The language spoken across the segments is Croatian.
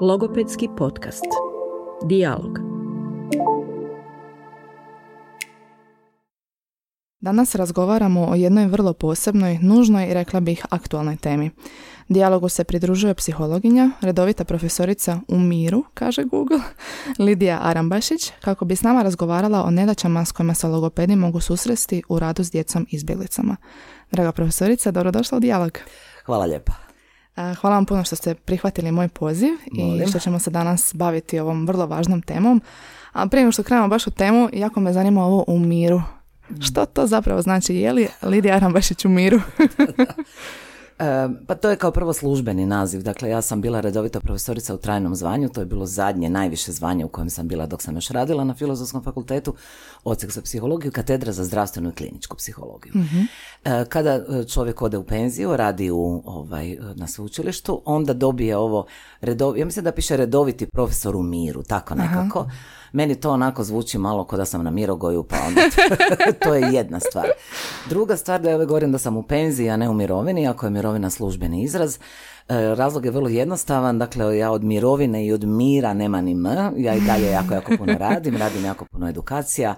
Logopedski podcast. Dialog. Danas razgovaramo o jednoj vrlo posebnoj, nužnoj i rekla bih aktualnoj temi. Dijalogu se pridružuje psihologinja, redovita profesorica u miru, kaže Google, Lidija Arambašić, kako bi s nama razgovarala o nedaćama s kojima se logopedi mogu susresti u radu s djecom izbjeglicama. Draga profesorica, dobrodošla u dijalog. Hvala lijepa. Hvala vam puno što ste prihvatili moj poziv i što ćemo se danas baviti ovom vrlo važnom temom. A prije nego što krenemo baš u temu, jako me zanima ovo u miru. Što to zapravo znači? Je li Lidija Arambašić u miru? pa to je kao prvo službeni naziv. Dakle, ja sam bila redovita profesorica u trajnom zvanju. To je bilo zadnje, najviše zvanje u kojem sam bila dok sam još radila na Filozofskom fakultetu. Odsek za psihologiju, katedra za zdravstvenu i kliničku psihologiju. Mhm. E, kada e, čovjek ode u penziju, radi u, ovaj, na sveučilištu, onda dobije ovo redovi, ja mislim da piše redoviti profesor u miru, tako nekako. Meni to onako zvuči malo kao da sam na Mirogoju, pa onda to je jedna stvar. Druga stvar da ja govorim da sam u penziji, a ne u mirovini, ako je mirovina službeni izraz. E, razlog je vrlo jednostavan, dakle ja od mirovine i od mira nema ni M, ja i dalje jako, jako puno radim, radim jako puno edukacija,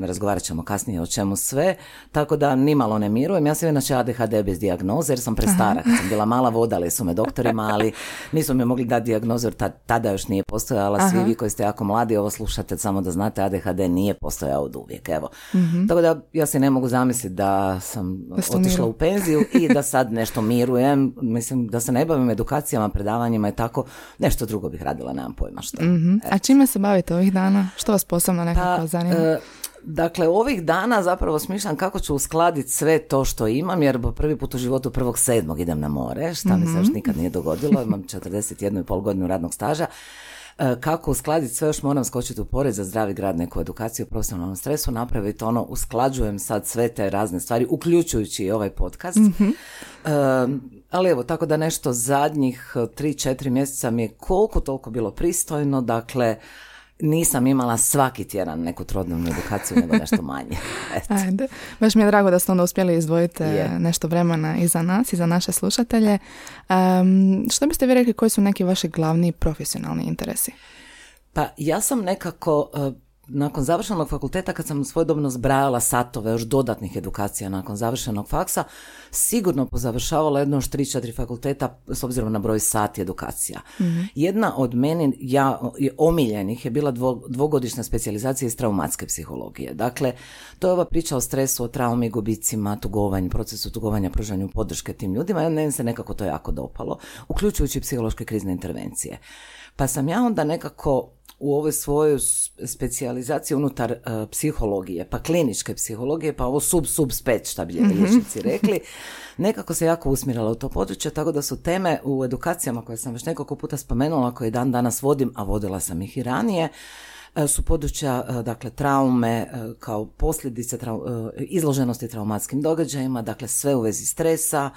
razgovarat ćemo kasnije o čemu sve, tako da nimalo ne mirujem. Ja sam inače ADHD bez dijagnoze jer sam prestara. Kad sam bila mala, vodali su me doktorima, ali nisu mi mogli dati dijagnozu jer tada još nije postojala. Svi vi koji ste jako mladi ovo slušate, samo da znate ADHD nije postojao od uvijek. Evo. Mhm. Tako da ja se ne mogu zamisliti da sam otišla u penziju i da sad nešto mirujem. Mislim da se ne bavim edukacijama, predavanjima i tako. Nešto drugo bih radila, nemam pojma što. Mhm. A čime se bavite ovih dana? Što vas posebno nekako pa, zanima? E, Dakle, ovih dana zapravo smišljam kako ću uskladiti sve to što imam, jer prvi put u životu prvog sedmog idem na more, šta mi se još mhm. nikad nije dogodilo, imam 41 i pol godinu radnog staža. E, kako uskladiti sve, još moram skočiti u pored za zdravi grad, neku edukaciju o profesionalnom stresu, napraviti ono, usklađujem sad sve te razne stvari, uključujući i ovaj podcast. mm ali evo, tako da nešto zadnjih 3-4 mjeseca mi je koliko toliko bilo pristojno, dakle, nisam imala svaki tjedan neku trodnevnu edukaciju, nego nešto manje. Ajde. Baš mi je drago da ste onda uspjeli izdvojiti nešto vremena i za nas i za naše slušatelje. Um, što biste vi rekli koji su neki vaši glavni profesionalni interesi? Pa ja sam nekako eh, nakon završenog fakulteta, kad sam svojedobno zbrajala satove još dodatnih edukacija nakon završenog faksa, sigurno pozavršavala jedno još 3-4 fakulteta s obzirom na broj sati edukacija. Mhm. Jedna od meni ja, omiljenih je bila dvogodišnja specijalizacija iz traumatske psihologije. Dakle, to je ova priča o stresu, o traumi, gubicima, tugovanju, procesu tugovanja, pružanju podrške tim ljudima i meni se nekako to jako dopalo, uključujući psihološke krizne intervencije. Pa sam ja onda nekako u ovoj svojoj specijalizaciji unutar uh, psihologije, pa kliničke psihologije, pa ovo sub sub spec, šta bi mm liječnici rekli, nekako se jako usmjerila u to područje, tako da su teme u edukacijama koje sam već nekoliko puta spomenula, koje dan danas vodim, a vodila sam ih i ranije, e, su područja e, dakle traume kao posljedice izloženosti traumatskim događajima, dakle sve u vezi stresa,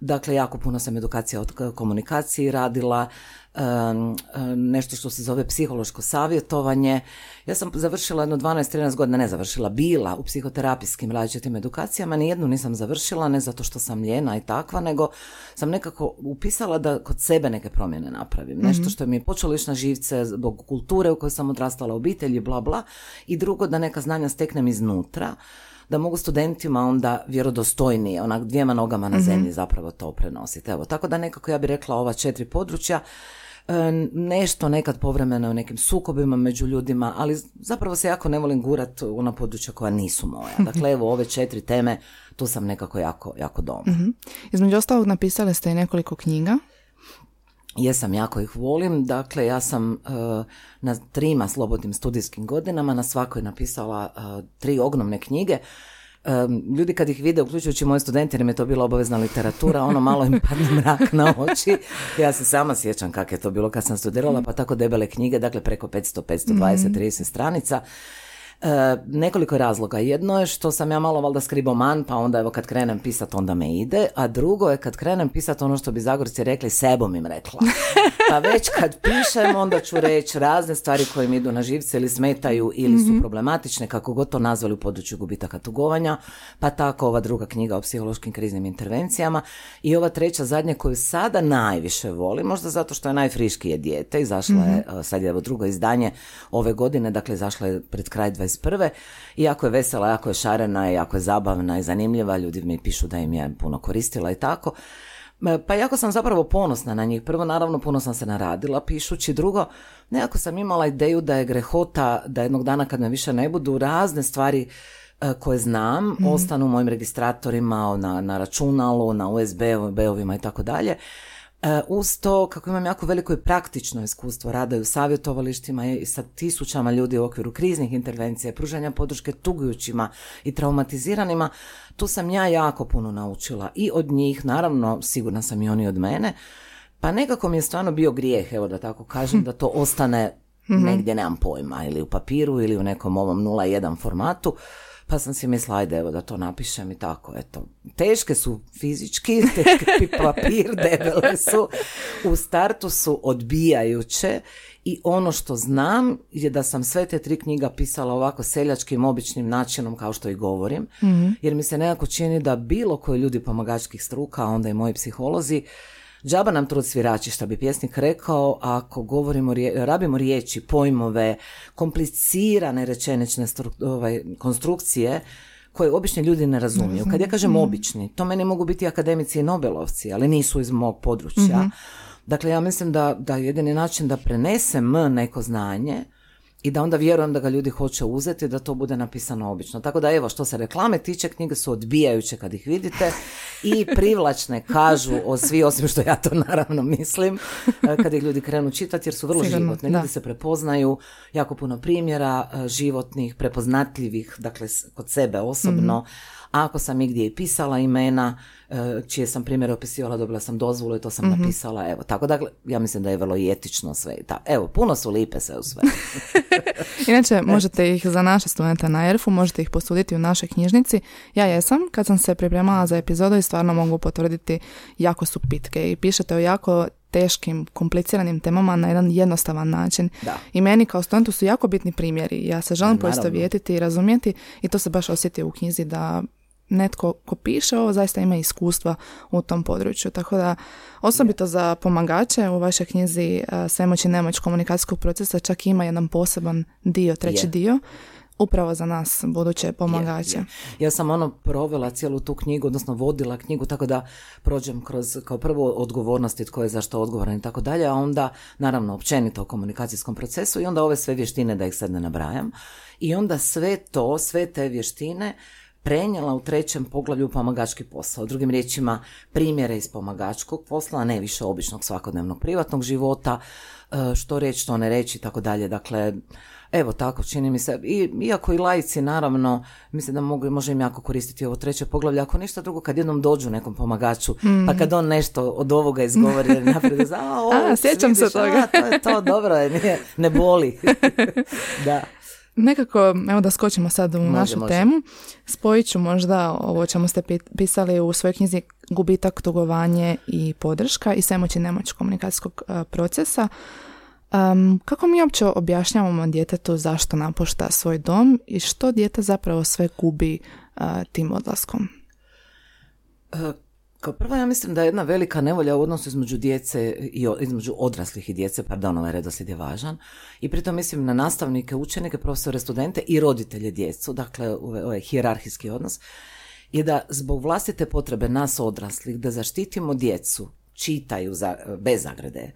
Dakle, jako puno sam edukacija od komunikaciji radila, nešto što se zove psihološko savjetovanje. Ja sam završila jedno 12-13 godina, ne završila, bila u psihoterapijskim različitim edukacijama, nijednu nisam završila, ne zato što sam ljena i takva, nego sam nekako upisala da kod sebe neke promjene napravim. Nešto mhm. što mi je počelo ići na živce zbog kulture u kojoj sam odrastala, obitelji, bla bla. I drugo, da neka znanja steknem iznutra da mogu studentima onda vjerodostojnije, onak dvijema nogama na mhm. zemlji zapravo to prenositi. Evo, tako da nekako ja bih rekla ova četiri područja nešto nekad povremeno u nekim sukobima među ljudima, ali zapravo se jako ne volim gurat u ona područja koja nisu moja. Dakle, evo ove četiri teme, tu sam nekako jako, jako doma. uh Između ostalog napisali ste i nekoliko knjiga. Jesam, jako ih volim. Dakle, ja sam uh, na trima slobodnim studijskim godinama na svakoj napisala uh, tri ogromne knjige ljudi kad ih vide, uključujući moje studente, jer mi je to bila obavezna literatura, ono malo im padne mrak na oči. Ja se sama sjećam kako je to bilo kad sam studirala, pa tako debele knjige, dakle preko 500, 520, 30 stranica. E, nekoliko razloga. Jedno je što sam ja malo valjda skriboman, pa onda evo kad krenem pisat onda me ide, a drugo je kad krenem pisat ono što bi Zagorci rekli sebom im rekla. Pa već kad pišem onda ću reći razne stvari koje mi idu na živce ili smetaju ili su problematične, kako god to nazvali u području gubitaka tugovanja, pa tako ova druga knjiga o psihološkim kriznim intervencijama i ova treća zadnja koju sada najviše volim, možda zato što je najfriškije dijete, izašla je, e, sad je evo drugo izdanje ove godine, dakle izašla je pred kraj 21. I jako je vesela, jako je šarena, jako je zabavna i zanimljiva, ljudi mi pišu da im je puno koristila i tako. E, Pa jako sam zapravo ponosna na njih. Prvo, naravno, puno sam se naradila pišući. Drugo, nekako sam imala ideju da je grehota, da jednog dana kad me više ne budu, razne stvari e, koje znam, ostanu u mojim registratorima, na, na računalu, na USB-ovima i tako dalje. E, Uz to, kako imam jako veliko i praktično iskustvo rada i u savjetovalištima i sa tisućama ljudi u okviru kriznih intervencija, pružanja podrške tugujućima i traumatiziranima, tu sam ja jako puno naučila i od njih, naravno, sigurna sam i oni od mene, pa nekako mi je stvarno bio grijeh, evo da tako kažem, da to ostane negdje, nemam pojma, ili u papiru ili u nekom ovom 0.1 formatu, pa sam si mislila, ajde evo da to napišem i tako, eto. Teške su fizički, teški papir, debele su, u startu su odbijajuće i ono što znam je da sam sve te tri knjiga pisala ovako seljačkim, običnim načinom kao što i govorim, jer mi se nekako čini da bilo koji ljudi pomagačkih struka, a onda i moji psiholozi, Džaba nam trud svirači, što bi pjesnik rekao, ako govorimo, rabimo riječi, pojmove, komplicirane rečenične stru- ovaj, konstrukcije, koje obični ljudi ne razumiju. Kad ja kažem obični, to meni mogu biti akademici i nobelovci, ali nisu iz mog područja. Dakle, ja mislim da, da jedini način da prenesem neko znanje i da onda vjerujem da ga ljudi hoće uzeti, da to bude napisano obično. Tako da evo, što se reklame tiče, knjige su odbijajuće kad ih vidite i privlačne kažu o svi, osim što ja to naravno mislim, eh, kad ih ljudi krenu čitati, jer su vrlo Sigurno, životne. da. Ljudi se prepoznaju, jako puno primjera eh, životnih, prepoznatljivih, dakle kod sebe osobno. A ako sam igdje i pisala imena, čije sam primjere opisivala, dobila sam dozvolu i to sam napisala. Evo, tako da ja mislim da je vrlo i etično sve. i ta- Evo, puno su lipe sve u sve. Inače, možete ih za naše studente na ERF-u, možete ih posuditi u našoj knjižnici. Ja jesam, kad sam se pripremala za epizodu i stvarno mogu potvrditi, jako su pitke i pišete o jako teškim, kompliciranim temama na jedan jednostavan način. Da. I meni kao studentu su jako bitni primjeri. Ja se želim poistovjetiti i razumjeti i to se baš osjeti u knjizi da netko ko piše ovo zaista ima iskustva u tom području. Tako da osobito za pomagače u vašoj knjizi a, Svemoć i nemoć komunikacijskog procesa čak ima jedan poseban dio, treći Je. dio upravo za nas buduće pomagače. Je, je. Ja sam ono provela cijelu tu knjigu, odnosno vodila knjigu tako da prođem kroz kao prvo odgovornosti tko je za što odgovoran i tako dalje, a onda naravno općenito o komunikacijskom procesu i onda ove sve vještine da ih sad ne nabrajam. I onda sve to, sve te vještine prenijela u trećem poglavlju pomagački posao. Drugim riječima, primjere iz pomagačkog posla, a ne više običnog svakodnevnog privatnog života, e, što reći, što ne reći i tako dalje. Dakle, evo tako, čini mi se. I, iako i laici, naravno, mislim da mogu, može im jako koristiti ovo treće poglavlje. Ako ništa drugo, kad jednom dođu nekom pomagaču, pa kad on nešto od ovoga izgovori, naprijed, za, a, ovo, A, sjećam se vidiš, toga." A, to je to, dobro je, nije, ne boli. da. Nekako, evo da skočimo sad u našu može. temu, spojit ću možda ovo čemu ste pi- pisali u svojoj knjizi gubitak, tugovanje i podrška i svemoć i nemoć komunikacijskog a, procesa. Em, kako mi uopće objašnjavamo djetetu zašto napušta svoj dom i što dijete zapravo sve gubi a, tim odlaskom? Kao prvo ja mislim da je jedna velika nevolja u odnosu između djece i između odraslih i djece, pardon, ovaj redoslijed je važan. I pritom mislim na nastavnike, učenike, profesore, studente i roditelje djecu, dakle ovaj, ovaj hijerarhijski odnos, je da zbog vlastite potrebe nas odraslih da zaštitimo djecu, čitaju za, bez zagrade,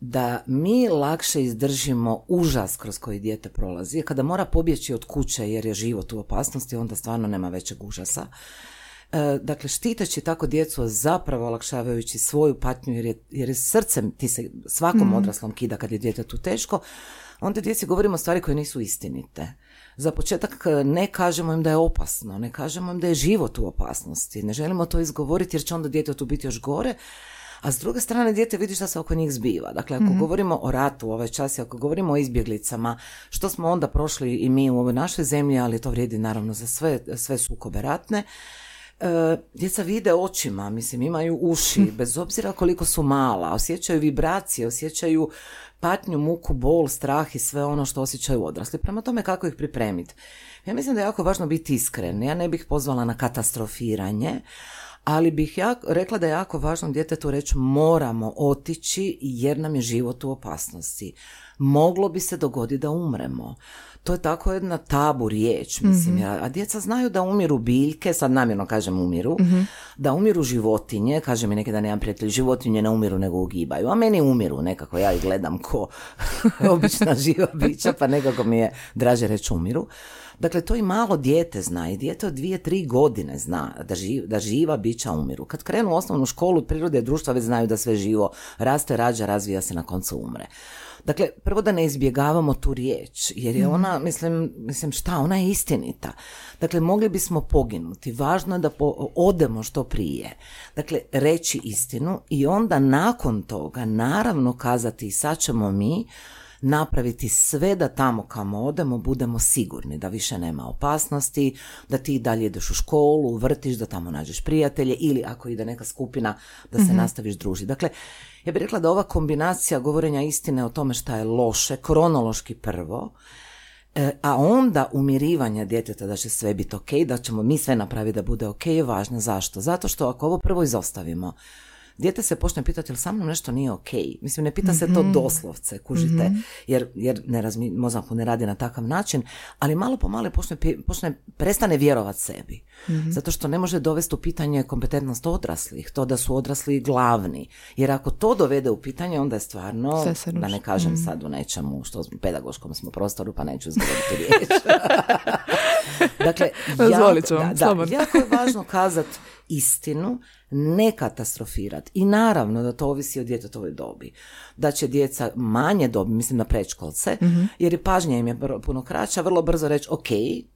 da mi lakše izdržimo užas kroz koji dijete prolazi. Kada mora pobjeći od kuće jer je život u opasnosti, onda stvarno nema većeg užasa. E, dakle, štiteći tako djecu, a zapravo olakšavajući svoju patnju, jer je, jer je srcem ti se svakom odraslom kida kad je djetetu teško, onda djeci govorimo stvari koje nisu istinite. Za početak e, ne kažemo im da je opasno, ne kažemo im da je život u opasnosti, ne želimo to izgovoriti jer će onda djetetu biti još gore, a s druge strane dijete vidi šta se oko njih zbiva. Dakle, ako govorimo o ratu ovaj čas, i ako govorimo o izbjeglicama, što smo onda prošli i mi u ovoj našoj zemlji, ali to vrijedi naravno za sve, sve sukobe ratne, djeca vide očima, mislim, imaju uši, bez obzira koliko su mala, osjećaju vibracije, osjećaju patnju, muku, bol, strah i sve ono što osjećaju odrasli. Prema tome kako ih pripremiti. Ja mislim da je jako važno biti iskren. Ja ne bih pozvala na katastrofiranje, ali bih ja rekla da je jako važno djetetu reći moramo otići jer nam je život u opasnosti. Moglo bi se dogoditi da umremo to je tako jedna tabu riječ, mislim, mm a djeca znaju da umiru biljke, sad namjerno kažem umiru, mhm. da umiru životinje, kaže mi neki dan jedan prijatelj, životinje ne umiru nego ugibaju, a meni umiru nekako, ja ih gledam ko obična živa bića, pa nekako mi je draže reći umiru. Dakle, to i malo dijete zna i dijete od dvije, tri godine zna da, da živa bića umiru. Kad krenu u osnovnu školu prirode društva već znaju da sve živo raste, rađa, razvija se, na koncu umre. Dakle, prvo da ne izbjegavamo tu riječ, jer je mhm. ona, mislim, mislim šta, ona je istinita. Dakle, mogli bismo poginuti. Važno je da odemo što prije. Dakle, reći istinu i onda nakon toga, naravno kazati sad ćemo mi napraviti sve da tamo kamo odemo budemo sigurni da više nema opasnosti, da ti dalje ideš u školu, vrtiš, da tamo nađeš prijatelje ili ako ide neka skupina da se mhm. nastaviš družiti. Dakle, ja bih rekla da ova kombinacija govorenja istine o tome šta je loše, kronološki prvo, e, a onda umirivanja djeteta da će sve biti ok, da ćemo mi sve napraviti da bude ok je važno. Zašto? Zato što ako ovo prvo izostavimo, dijete se počne pitati jel sa mnom nešto nije ok. Mislim, ne pita se to mhm. doslovce, kužite, mhm. jer, jer ne razmi, mozak ne radi na takav način, ali malo po malo počne, počne prestane vjerovat sebi. Mhm. Zato što ne može dovesti u pitanje kompetentnost odraslih, to da su odrasli glavni. Jer ako to dovede u pitanje, onda je stvarno, da ne kažem sad u nečemu, što u pedagoškom smo prostoru, pa neću izgovoriti riječ. dakle, jako, da, da, jako je važno kazati istinu, ne katastrofirati. I naravno da to ovisi o djetetovoj dobi. Da će djeca manje dobi, mislim na predškolce, mm jer je pažnja im je puno kraća, vrlo brzo reći ok,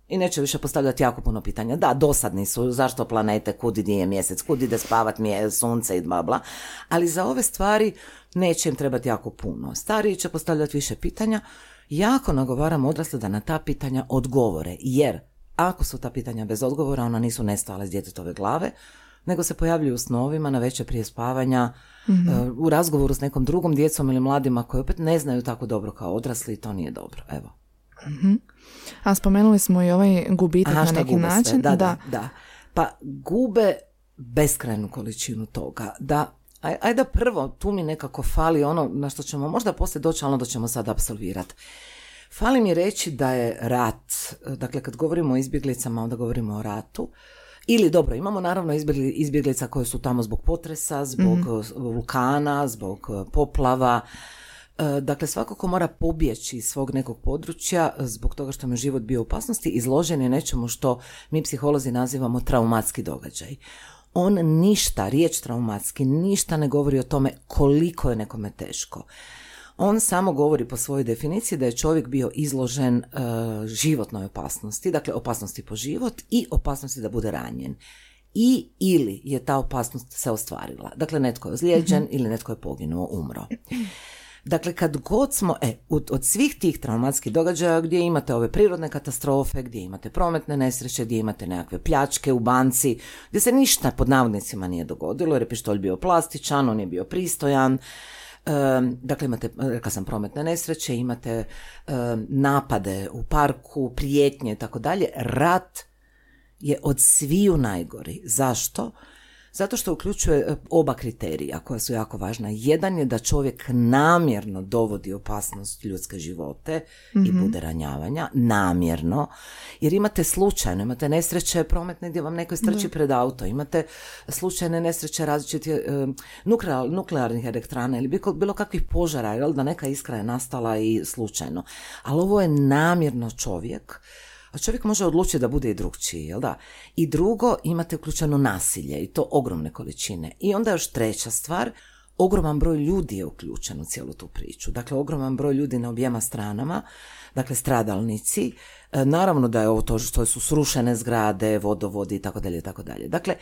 i neće više postavljati jako puno pitanja. Da, dosadni su, zašto planete, kud ide mjesec, kud ide spavat mi je sunce i bla, ali za ove stvari neće im trebati jako puno. Stariji će postavljati više pitanja, jako nagovaram odrasle da na ta pitanja odgovore, jer ako su ta pitanja bez odgovora, ona nisu nestala iz djetetove glave, nego se pojavljuju u snovima na veće prije spavanja, mhm. e, u razgovoru s nekom drugom djecom ili mladima koji opet ne znaju tako dobro kao odrasli i to nije dobro. Evo. mm A spomenuli smo i ovaj gubitak na neki način. Da, da, da, Pa gube beskrajnu količinu toga. Da Ajde da prvo, tu mi nekako fali ono na što ćemo možda poslije doći, ali onda ćemo sad apsolvirati. Fali mi reći da je rat, dakle kad govorimo o izbjeglicama, onda govorimo o ratu, ili dobro, imamo naravno izbjeglica koje su tamo zbog potresa, zbog mm vulkana, zbog e, poplava. E, dakle, svako ko mora pobjeći iz svog nekog područja zbog toga što mu je život bio u opasnosti, izložen je nečemu što mi psiholozi nazivamo traumatski događaj. On ništa, riječ traumatski, ništa ne govori o tome koliko je nekome teško on samo govori po svojoj definiciji da je čovjek bio izložen uh, životnoj opasnosti, dakle opasnosti po život i opasnosti da bude ranjen. I ili je ta opasnost se ostvarila. Dakle, netko je ozlijeđen mhm. ili netko je poginuo, umro. Dakle, kad god smo, e, od, svih tih traumatskih događaja gdje imate ove prirodne katastrofe, gdje imate prometne nesreće, gdje imate nekakve pljačke u banci, gdje se ništa pod navodnicima nije dogodilo, jer je pištolj bio plastičan, on je bio pristojan, Dakle, imate, rekla sam, prometne nesreće, imate napade u parku, prijetnje i tako dalje. Rat je od sviju najgori. Zašto? Zato što uključuje e, oba kriterija koja su jako važna. Jedan je da čovjek namjerno dovodi opasnost ljudske živote i mhm. bude ranjavanja, namjerno, jer imate slučajno, imate nesreće prometne gdje vam neko strči pred auto, imate slučajne nesreće različitih e, nuklearnih elektrana ili bilo, bilo kakvih požara, jel, da neka iskra je nastala i slučajno. Ali ovo je namjerno čovjek a čovjek može odlučiti da bude i drugčiji, jel da? I drugo, imate uključeno nasilje i to ogromne količine. I onda još treća stvar, ogroman broj ljudi je uključen u cijelu tu priču. Dakle, ogroman broj ljudi na objema stranama, dakle stradalnici. E, naravno da je ovo to što su srušene zgrade, vodovodi i tako dalje, tako dalje. Dakle,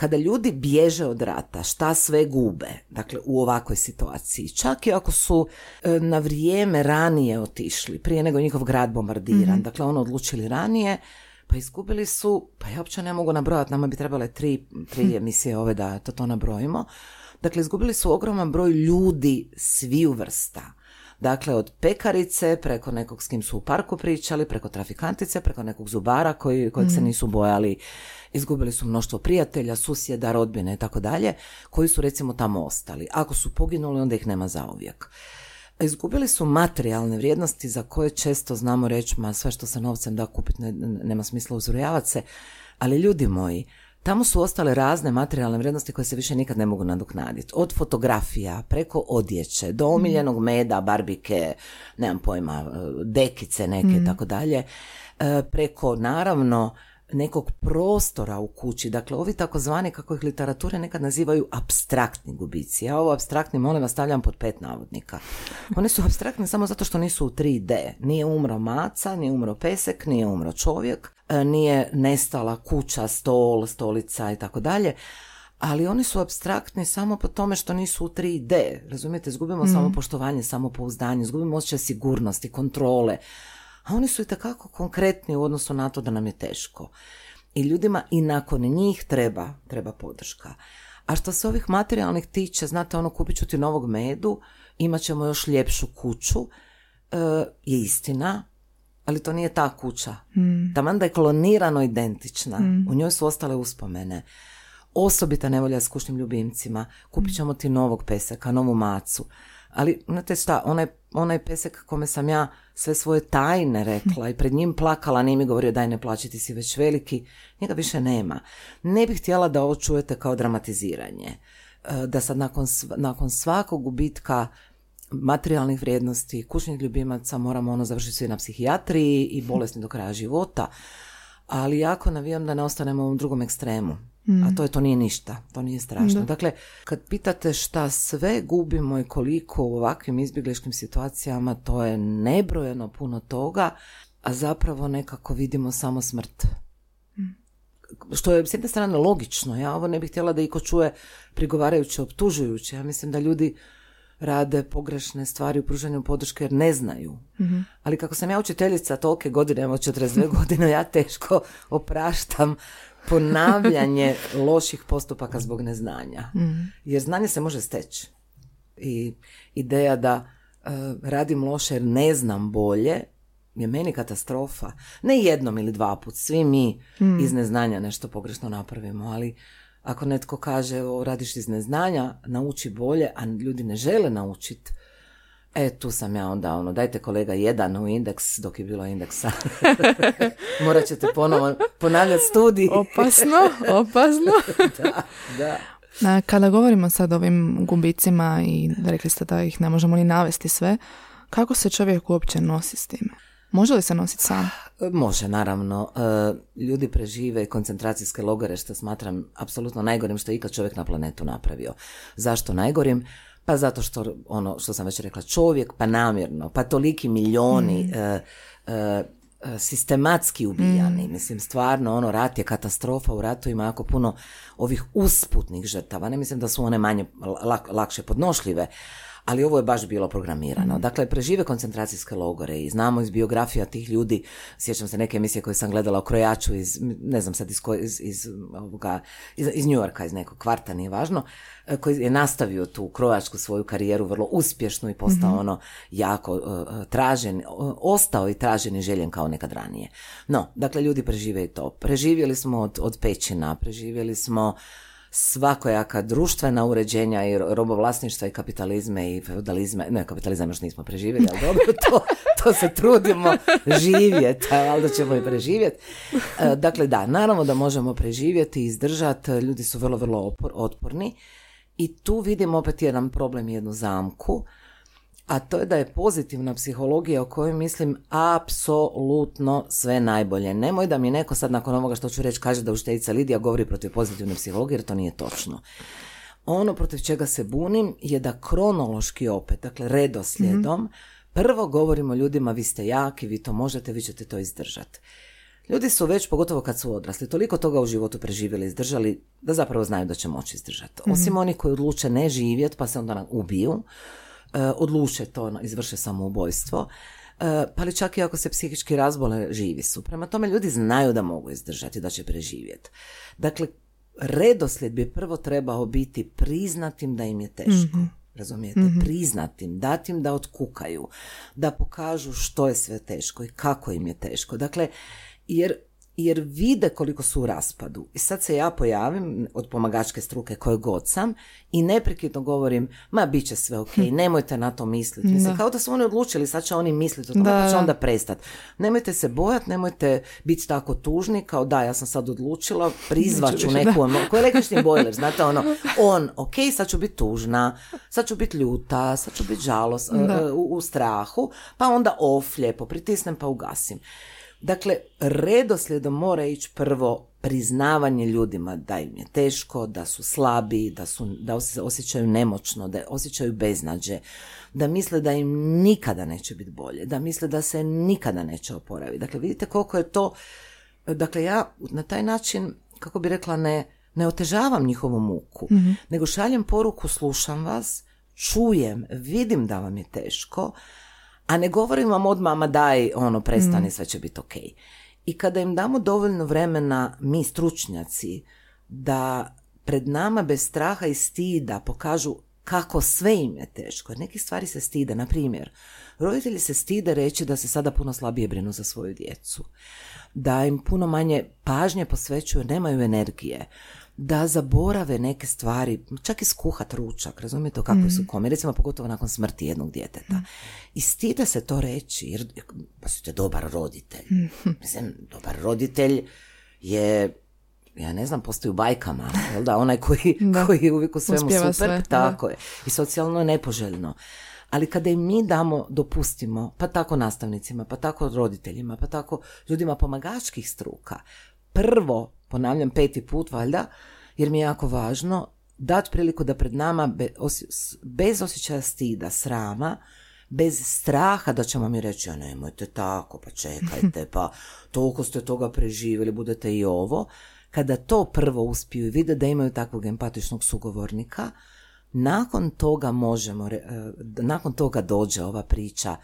kada ljudi bježe od rata, šta sve gube, dakle u ovakvoj situaciji, čak i ako su e, na vrijeme ranije otišli, prije nego njihov grad bombardiran, Mhm. dakle ono odlučili ranije, pa izgubili su, pa ja uopće ne mogu nabrojati, nama bi trebale tri, tri emisije ove da to, to nabrojimo. Dakle, izgubili su ogroman broj ljudi sviju vrsta. Dakle, od pekarice, preko nekog s kim su u parku pričali, preko trafikantice, preko nekog zubara koji, kojeg se nisu bojali. Izgubili su mnoštvo prijatelja, susjeda, rodbine i tako dalje, koji su recimo tamo ostali. Ako su poginuli, onda ih nema zauvijek. Izgubili su materijalne vrijednosti za koje često znamo reći, ma sve što se novcem da kupiti ne- nema smisla uzrujavati se, ali ljudi moji, tamo su ostale razne materijalne vrijednosti koje se više nikad ne mogu nadoknaditi. Od fotografija, preko odjeće, do omiljenog meda, barbike, nemam pojma, dekice neke i tako dalje, e, preko naravno nekog prostora u kući. Dakle, ovi takozvani, kako ih literature nekad nazivaju, abstraktni gubici. Ja ovo abstraktni, molim vas, stavljam pod pet navodnika. Oni su abstraktni samo zato što nisu u 3D. Nije umro maca, nije umro pesek, nije umro čovjek, e, nije nestala kuća, stol, stolica i tako dalje. Ali oni su abstraktni samo po tome što nisu u 3D. Razumijete, izgubimo samo poštovanje, samopouzdanje, izgubimo osjećaj sigurnosti, kontrole. A oni su i takako konkretni u odnosu na to da nam je teško. I ljudima i nakon njih treba, treba podrška. A što se ovih materijalnih tiče, znate, ono kupit ću ti novog medu, imat ćemo još ljepšu kuću, e, je istina, ali to nije ta kuća. Taman da je klonirano identična, u njoj su ostale uspomene. Osobita nevolja s kućnim ljubimcima, kupit ćemo ti novog peseka, novu macu. Ali, znate šta, onaj, onaj pesek kome sam ja sve svoje tajne rekla i pred njim plakala, nije mi govorio daj ne plaći, ti si već veliki, njega više nema. Ne bih htjela da ovo čujete kao dramatiziranje. E, Da sad nakon, nakon svakog gubitka materijalnih vrijednosti, kućnih ljubimaca moramo ono završiti svi na psihijatriji i bolesni do kraja života. Ali jako navijam da ne ostanemo u ovom drugom ekstremu. A to je, to nije ništa, to nije strašno. Dakle, kad pitate šta sve gubimo i koliko u ovakvim izbjegliškim situacijama, to je nebrojeno puno toga, a zapravo nekako vidimo samo smrt. Što je s jedne strane logično, ja ovo ne bih htjela da iko čuje prigovarajuće, optužujuće. Ja mislim da ljudi rade pogrešne stvari u pružanju podrške jer ne znaju. Ali kako sam ja učiteljica tolike godine, evo 42 godine, ja teško opraštam ponavljanje loših postupaka zbog neznanja. Jer znanje se može steći. I ideja da e, radim loše jer ne znam bolje je meni katastrofa. Ne jednom ili dva put, svi mi iz neznanja nešto pogrešno napravimo, ali ako netko kaže evo, radiš iz neznanja, nauči bolje, a ljudi ne žele naučiti, E, tu sam ja onda, ono, dajte kolega jedan u indeks, dok je bilo indeksa. Morat ćete ponovo ponavljati studij. Opasno, opasno. da, da. Kada govorimo sad o ovim gubicima i rekli ste da ih ne možemo ni navesti sve, kako se čovjek uopće nosi s time? Može li se nositi sam? Može, naravno. E, Ljudi prežive koncentracijske logore, što smatram apsolutno najgorim što je ikad čovjek na planetu napravio. Zašto najgorim? Pa zato što, ono što sam već rekla, čovjek, pa namjerno, pa toliki milijoni e, e, e, sistematski ubijani. Mislim, stvarno, ono, rat je katastrofa, u ratu ima jako puno ovih usputnih žrtava. Ne mislim da su one manje, lak- lakše podnošljive, ali ovo je baš bilo programirano. Dakle, prežive koncentracijske logore i znamo iz biografija tih ljudi, sjećam se neke emisije koje sam gledala o krojaču iz, ne znam sad iz, iz, iz, ovoga, iz, iz New Yorka, iz nekog kvarta, nije važno, e, koji je nastavio tu krojačku svoju karijeru vrlo uspješnu i postao ono jako e, tražen, ostao i tražen i željen kao nekad ranije. No, dakle, ljudi prežive i to. Preživjeli smo od, od pećina, preživjeli smo svakojaka društvena uređenja i ro- robovlasništva i kapitalizme i feudalizme, ne, kapitalizam još nismo preživjeli, ali dobro, to, to se trudimo živjeti, ali da ćemo i preživjeti. E, Dakle, da, naravno da možemo preživjeti i izdržati, ljudi su vrlo, vrlo otporni i tu vidim opet jedan problem jednu zamku, a to je da je pozitivna psihologija o kojoj mislim apsolutno sve najbolje. Nemoj da mi neko sad nakon ovoga što ću reći kaže da učiteljica Lidija govori protiv pozitivne psihologije jer to nije točno. Ono protiv čega se bunim je da kronološki opet, dakle redoslijedom, prvo govorimo ljudima vi ste jaki, vi to možete, vi ćete to izdržati. Ljudi su već, pogotovo kad su odrasli, toliko toga u životu preživjeli, izdržali, da zapravo znaju da će moći izdržati. Mhm. Osim oni koji odluče ne živjeti, pa se onda ubiju, odluče to, izvrše samoubojstvo, e, pa ali čak i ako se psihički razbole, živi su. Prema tome, ljudi znaju da mogu izdržati, da će preživjeti. Dakle, redoslijed bi prvo trebao biti priznatim da im je teško. Razumijete? Priznatim, datim da otkukaju, da pokažu što je sve teško i kako im je teško. Dakle, jer jer vide koliko su u raspadu. I sad se ja pojavim od pomagačke struke koje god sam i neprekidno govorim, ma bit će sve ok, nemojte na to misliti. Mislim, kao da su oni odlučili, sad će oni misliti o tome, Da, pa će da. onda prestati. Nemojte se bojati, nemojte biti tako tužni, kao da, ja sam sad odlučila, prizvat ću Neću više, neku, emo- ko električni bojler, znate ono, on, ok, sad ću biti tužna, sad ću biti ljuta, sad ću biti žalost, u, u strahu, pa onda off, lijepo, pritisnem pa ugasim. Dakle, redoslijedom mora ići prvo priznavanje ljudima da im je teško, da su slabi, da, su, da osje- osjećaju nemoćno, da osjećaju beznađe, da misle da im nikada neće biti bolje, da misle da se nikada neće oporaviti. Dakle, vidite koliko je to, dakle ja na taj način, kako bi rekla, ne, ne otežavam njihovu muku, nego šaljem poruku, slušam vas, čujem, vidim da vam je teško, a ne govorim vam odmah, ma daj, ono, prestani, sve će biti ok. I kada im damo dovoljno vremena, mi stručnjaci, da pred nama bez straha i stida pokažu kako sve im je teško. Jer Nekih stvari se stide. Na primjer, roditelji se stide reći da se sada puno slabije brinu za svoju djecu. Da im puno manje pažnje posvećuju, nemaju energije. Da zaborave neke stvari, čak i skuhat ručak, razumijete o kakvoj su komi, recimo pogotovo nakon smrti jednog djeteta. I stide se to reći, jer pa ste dobar roditelj. Mislim, dobar roditelj je ja ne znam, postoji u bajkama, jel da, onaj koji, Da. koji je uvijek u svemu Uspijeva super, sve, da. tako je. I socijalno je nepoželjno. Ali kada im mi damo, dopustimo, pa tako nastavnicima, pa tako roditeljima, pa tako ljudima pomagačkih struka, prvo, ponavljam peti put valjda, jer mi je jako važno, dati priliku da pred nama bez osjećaja stida, srama, bez straha da ćemo mi reći, a nemojte tako, pa čekajte, pa toliko ste toga preživjeli, budete i ovo. Kada to prvo uspiju i vide da imaju takvog empatičnog sugovornika, nakon toga možemo, e, nakon toga dođe ova priča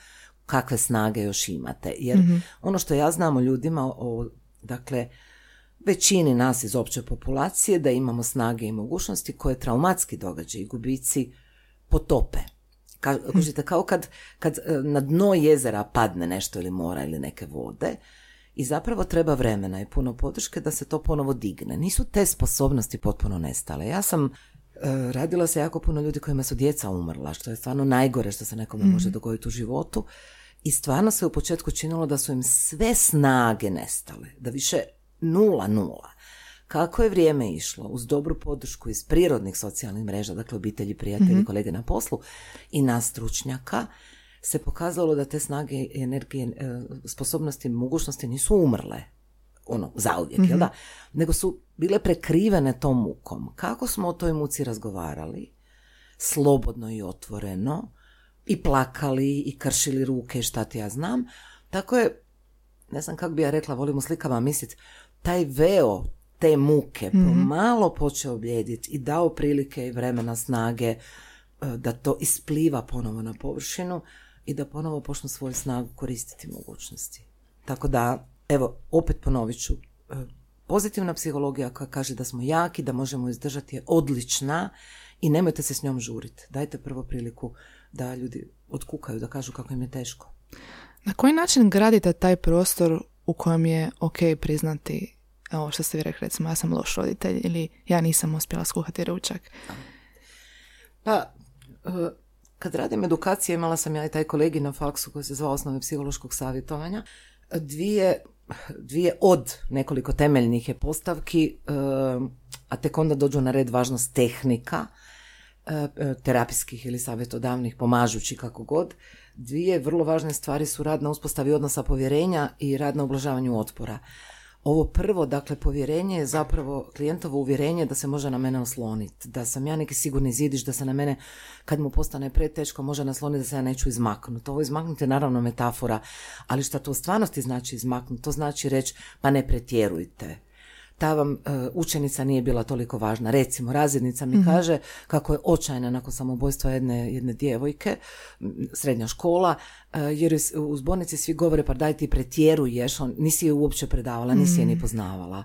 kakve snage još imate. Jer ono što ja znam o ljudima, o, dakle, većini nas iz opće populacije, da imamo snage i mogućnosti koje traumatski događaj i gubici potope. Ka, kužite, kao kad, kad e, na dno jezera padne nešto ili mora ili neke vode i zapravo treba vremena i puno podrške da se to ponovo digne. Nisu te sposobnosti potpuno nestale. Ja sam e, radila se jako puno ljudi kojima su djeca umrla, što je stvarno najgore što se nekome može dogoditi u životu. I stvarno se u početku činilo da su im sve snage nestale, da više nula nula. Kako je vrijeme išlo, uz dobru podršku iz prirodnih socijalnih mreža, dakle obitelji, prijatelji, kolege na poslu i nas stručnjaka, se pokazalo da te snage, energije, e, sposobnosti, mogućnosti nisu umrle, ono, zauvijek, jel da? Nego su bile prekrivene tom mukom. Kako smo o toj muci razgovarali, slobodno i otvoreno, i plakali, i kršili ruke, šta ti ja znam, tako je, ne znam kako bi ja rekla, volim u slikama misliti, taj veo te muke pomalo počeo bljediti i dao prilike i vremena snage e, da to ispliva ponovo na površinu i da ponovo počnu svoju snagu koristiti mogućnosti. Tako da, evo, opet ponovit ću, e, pozitivna psihologija koja kaže da smo jaki, da možemo izdržati je odlična i nemojte se s njom žuriti. Dajte prvo priliku da ljudi otkukaju, da kažu kako im je teško. Na koji način gradite taj prostor u kojem je ok priznati ovo što ste vi rekli, recimo ja sam loš roditelj ili ja nisam uspjela skuhati ručak. Pa, e, kad radim edukacije, imala sam ja i taj kolegi na faksu koji se zvao osnove psihološkog savjetovanja. Dvije, dvije od nekoliko temeljnih je postavki, e, a tek onda dođu na red važnost tehnika, e, terapijskih ili savjetodavnih, pomažući kako god. Dvije vrlo važne stvari su rad na uspostavi odnosa povjerenja i rad na ublažavanju otpora. Ovo prvo, dakle, povjerenje je zapravo klijentovo uvjerenje da se može na mene osloniti, da sam ja neki sigurni zidiš, da se na mene, kad mu postane preteško, može nasloniti da se ja neću izmaknuti. Ovo izmaknuti je naravno metafora, ali šta to u stvarnosti znači izmaknuti? To znači reći, pa ne pretjerujte ta vam e, učenica nije bila toliko važna. Recimo, razrednica mi kaže kako je očajna nakon samobojstva jedne, jedne djevojke, srednja škola, uh, jer u zbornici svi govore pa daj ti pretjeruješ, on, nisi je uopće predavala, nisi je ni poznavala.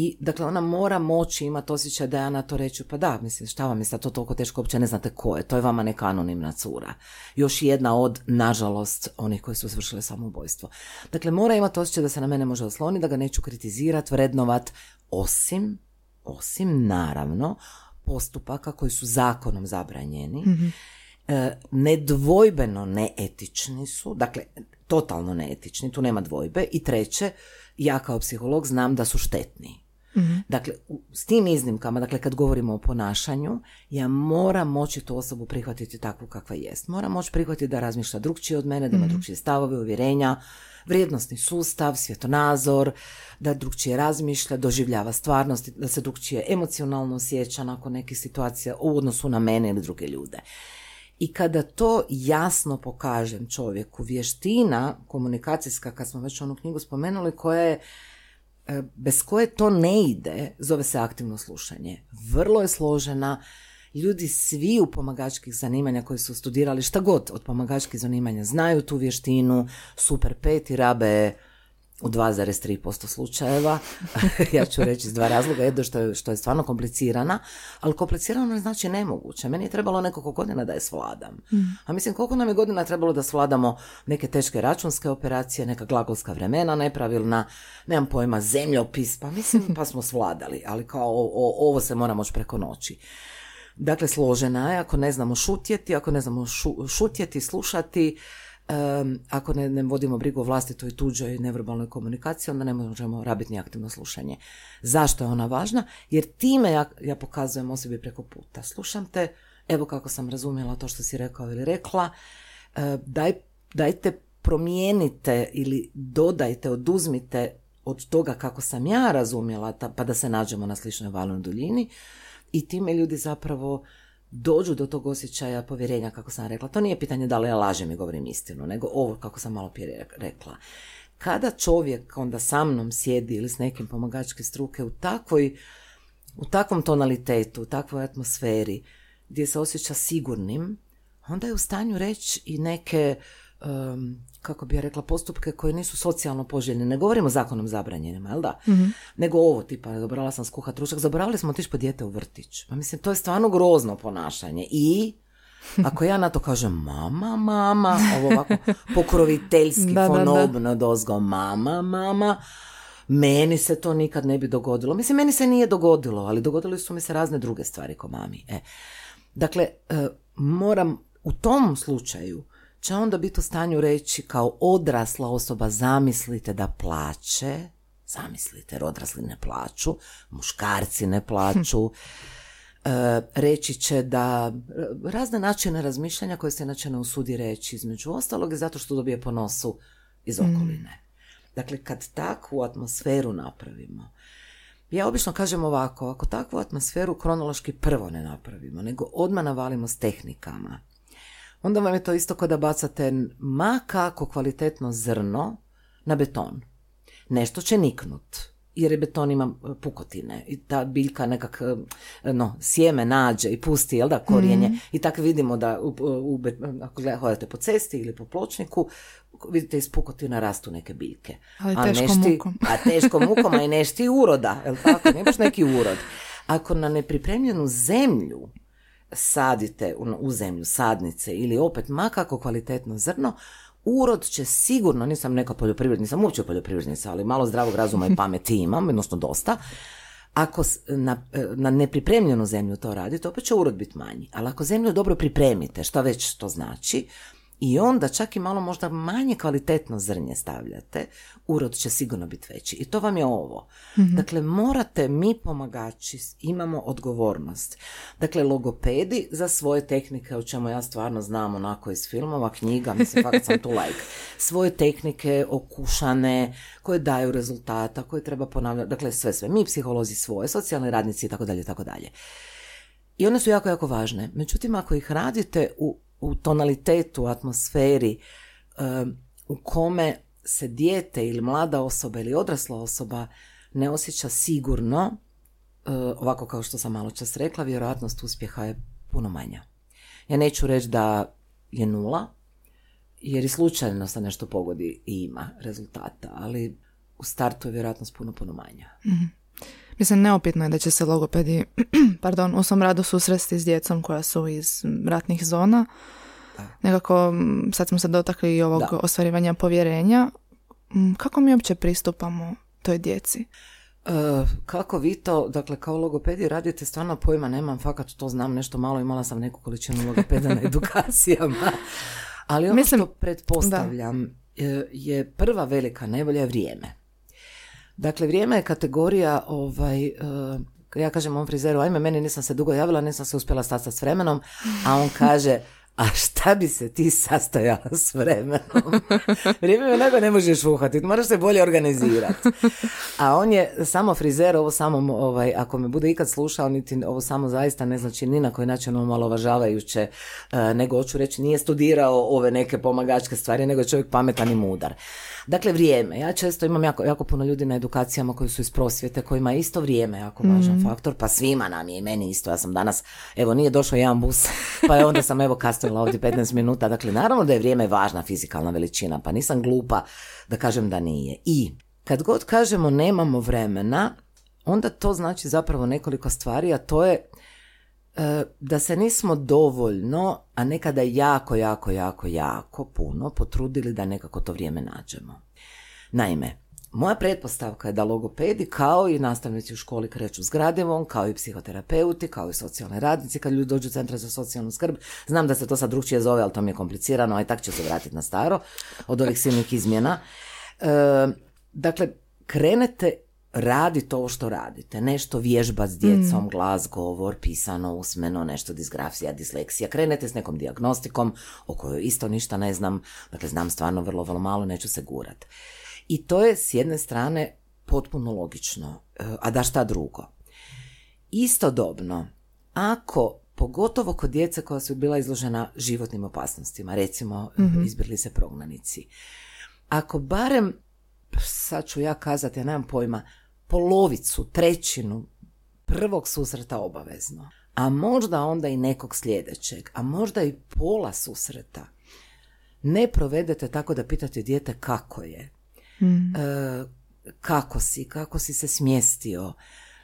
I dakle ona mora moći imati osjećaj da ja na to reću, pa da, mislim, šta vam je sad to toliko teško, uopće ne znate ko je, to je vama neka anonimna cura. Još jedna od, nažalost, onih koji su svršile samoubojstvo. Dakle, mora imati osjećaj da se na mene može osloniti, da ga neću kritizirati, vrednovat, osim, osim, naravno, postupaka koji su zakonom zabranjeni, mm nedvojbeno neetični su, dakle, totalno neetični, tu nema dvojbe. I treće, ja kao psiholog znam da su štetni. Mhm. Dakle, s tim iznimkama, dakle kad govorimo o ponašanju, ja moram moći tu osobu prihvatiti takvu kakva jest. Moram moći prihvatiti da razmišlja drugčije od mene, da ima mm drugčije stavove, uvjerenja, vrijednostni sustav, svjetonazor, da drugčije razmišlja, doživljava stvarnost, da se drugčije emocionalno osjeća nakon nekih situacija u odnosu na mene ili druge ljude. I kada to jasno pokažem čovjeku, vještina komunikacijska, kad smo već onu knjigu spomenuli, koja je bez koje to ne ide, zove se aktivno slušanje. Vrlo je složena, ljudi svi u pomagačkih zanimanja koji su studirali šta god od pomagačkih zanimanja znaju tu vještinu, super pet i rabe u 2,3% slučajeva, ja ću reći iz dva razloga, jedno što je, što je stvarno komplicirana, ali komplicirano ne znači nemoguće. Meni je trebalo nekoliko godina da je svladam. Mm. A mislim, koliko nam je godina trebalo da svladamo neke teške računske operacije, neka glagolska vremena nepravilna, nemam pojma, zemljopis, pa mislim, pa smo svladali, ali kao ovo se mora moći preko noći. Dakle, složena je, ako ne znamo šutjeti, ako ne znamo šutjeti, slušati, ako ne, ne vodimo brigu o vlastitoj tuđoj neverbalnoj komunikaciji, onda ne možemo rabiti ni aktivno slušanje. Zašto je ona važna? Jer time ja, ja pokazujem osobi preko puta. Slušam te, evo kako sam razumjela to što si rekao ili rekla, e, daj, dajte promijenite ili dodajte, oduzmite od toga kako sam ja razumjela, pa da se nađemo na sličnoj valnoj duljini i time ljudi zapravo dođu do tog osjećaja povjerenja, kako sam rekla. To nije pitanje da li ja lažem i govorim istinu, nego ovo, kako sam malo prije rekla. Kada čovjek onda sa mnom sjedi ili s nekim pomagačke struke u takvoj, u takvom tonalitetu, u takvoj atmosferi, gdje se osjeća sigurnim, onda je u stanju reći i neke kako bi ja rekla, postupke koje nisu socijalno poželjne. Ne govorimo zakonom zabranjenima, jel da? mm Nego ovo tipa, zaboravila sam skuhat ručak, zaboravili smo otići po dijete u vrtić. Pa mislim, to je stvarno grozno ponašanje. I ako ja na to kažem mama, mama, ovo ovako pokroviteljski, da, fonobno dozgo, mama, mama, meni se to nikad ne bi dogodilo. Mislim, meni se nije dogodilo, ali dogodile su mi se razne druge stvari ko mami. E. Dakle, e, moram u tom slučaju će onda biti u stanju reći kao odrasla osoba zamislite da plaće, zamislite jer odrasli ne plaću, muškarci ne plaću, e, reći će da razne načine razmišljanja koje se inače ne usudi reći između ostalog je zato što dobije po nosu iz mm. okoline. Dakle, kad takvu atmosferu napravimo, ja obično kažem ovako, ako takvu atmosferu kronološki prvo ne napravimo, nego odmah navalimo s tehnikama, onda vam je to isto kao da bacate ma kako kvalitetno zrno na beton. Nešto će niknut, jer je beton ima e, pukotine i ta biljka nekak, e, no, sjeme nađe i pusti, jel da, korijenje. Mm. I tako vidimo da u, u, ako hodate po cesti ili po pločniku, vidite iz pukotina rastu neke biljke. Ali a teškom mukom. A teškom mukom, a i nešti uroda, jel tako, ne baš neki urod. Ako na nepripremljenu zemlju sadite u zemlju sadnice ili opet makako kvalitetno zrno, urod će sigurno, nisam neka poljoprivrednica, sam uopće poljoprivrednica, ali malo zdravog razuma i pameti imam, odnosno dosta, ako na, e, na nepripremljenu zemlju to radite, opet će urod biti manji. Ali ako zemlju dobro pripremite, što već to znači, i onda čak i malo možda manje kvalitetno zrnje stavljate, urod će sigurno biti veći. I to vam je ovo. Dakle, morate, mi pomagači imamo odgovornost. Dakle, logopedi za svoje tehnike, o čemu ja stvarno znam onako iz filmova, knjiga, mislim, fakat sam tu like. Svoje tehnike okušane, koje daju rezultata, koje treba ponavljati, dakle, sve, sve. Mi psiholozi svoje, socijalni radnici i tako dalje, tako dalje. I one su jako, jako važne. Međutim, ako ih radite u, u tonalitetu, atmosferi, u kome se dijete ili mlada osoba ili odrasla osoba ne osjeća sigurno, uh, ovako kao što sam malo čas rekla, vjerojatnost uspjeha je puno manja. Ja neću reći da je nula, jer i slučajno se nešto pogodi i ima rezultata, ali u startu je vjerojatnost puno, puno manja. Mislim, neopitno je da će se logopedi pardon, u svom radu susresti s djecom koja su iz ratnih zona. Nekako, m, sad smo se dotakli i ovog Da. ostvarivanja povjerenja. Kako mi uopće pristupamo toj djeci? E, kako vi to, dakle kao logopedi radite, stvarno pojma nemam, fakat to znam nešto malo, imala sam neku količinu logopeda na edukacijama. Ali ono Mislim- što pretpostavljam e, je prva velika nevolja je vrijeme. Dakle, vrijeme je kategorija, ovaj, e, ja kažem ovom frizeru, ajme, meni nisam se dugo javila, nisam se uspjela sastati s vremenom, a on kaže, a šta bi se ti sastojala s vremenom? Vrijeme me nego ne možeš uhvatiti, moraš se bolje organizirati. A on je samo frizer, ovo samo, ovaj, ako me bude ikad slušao, niti ovo samo zaista ne znači ni na koji način omalovažavajuće, e, nego hoću reći nije studirao ove neke pomagačke stvari, nego je čovjek pametan i mudar. Dakle, vrijeme. Ja često imam jako, jako puno ljudi na edukacijama koji su iz prosvjete, kojima je isto vrijeme jako važan faktor, pa svima nam je i meni isto. Ja sam danas, evo, nije došao jedan bus, pa je onda sam evo kasnila ovdje 15 minuta. Dakle, naravno da je vrijeme važna fizikalna veličina, pa nisam glupa da kažem da nije. I kad god kažemo nemamo vremena, onda to znači zapravo nekoliko stvari, a to je e, da se nismo dovoljno, a nekada jako, jako, jako, jako puno potrudili da nekako to vrijeme nađemo. Naime, moja pretpostavka je da logopedi kao i nastavnici u školi kreću s gradivom, kao i psihoterapeuti, kao i socijalni radnici, kad ljudi dođu u centra za socijalnu skrb, znam da se to sad drugčije zove, ali to mi je komplicirano, a i tak ću se vratiti na staro od ovih silnih izmjena. E, dakle, krenete raditi ovo što radite, nešto vježbati s djecom, glas, govor, pisano, usmeno, nešto disgrafija, disleksija, krenete s nekom dijagnostikom o kojoj isto ništa ne znam, dakle znam stvarno vrlo, vrlo malo, neću se gurat. I to je s jedne strane potpuno logično, e, a da šta drugo? Istodobno, ako pogotovo kod djece koja su bila izložena životnim opasnostima, recimo izbjegli se prognanici, ako barem, sad ću ja kazati, ja nemam pojma, polovicu, trećinu prvog susreta obavezno, a možda onda i nekog sljedećeg, a možda i pola susreta, ne provedete tako da pitate dijete kako je, E, kako si, kako si se smjestio,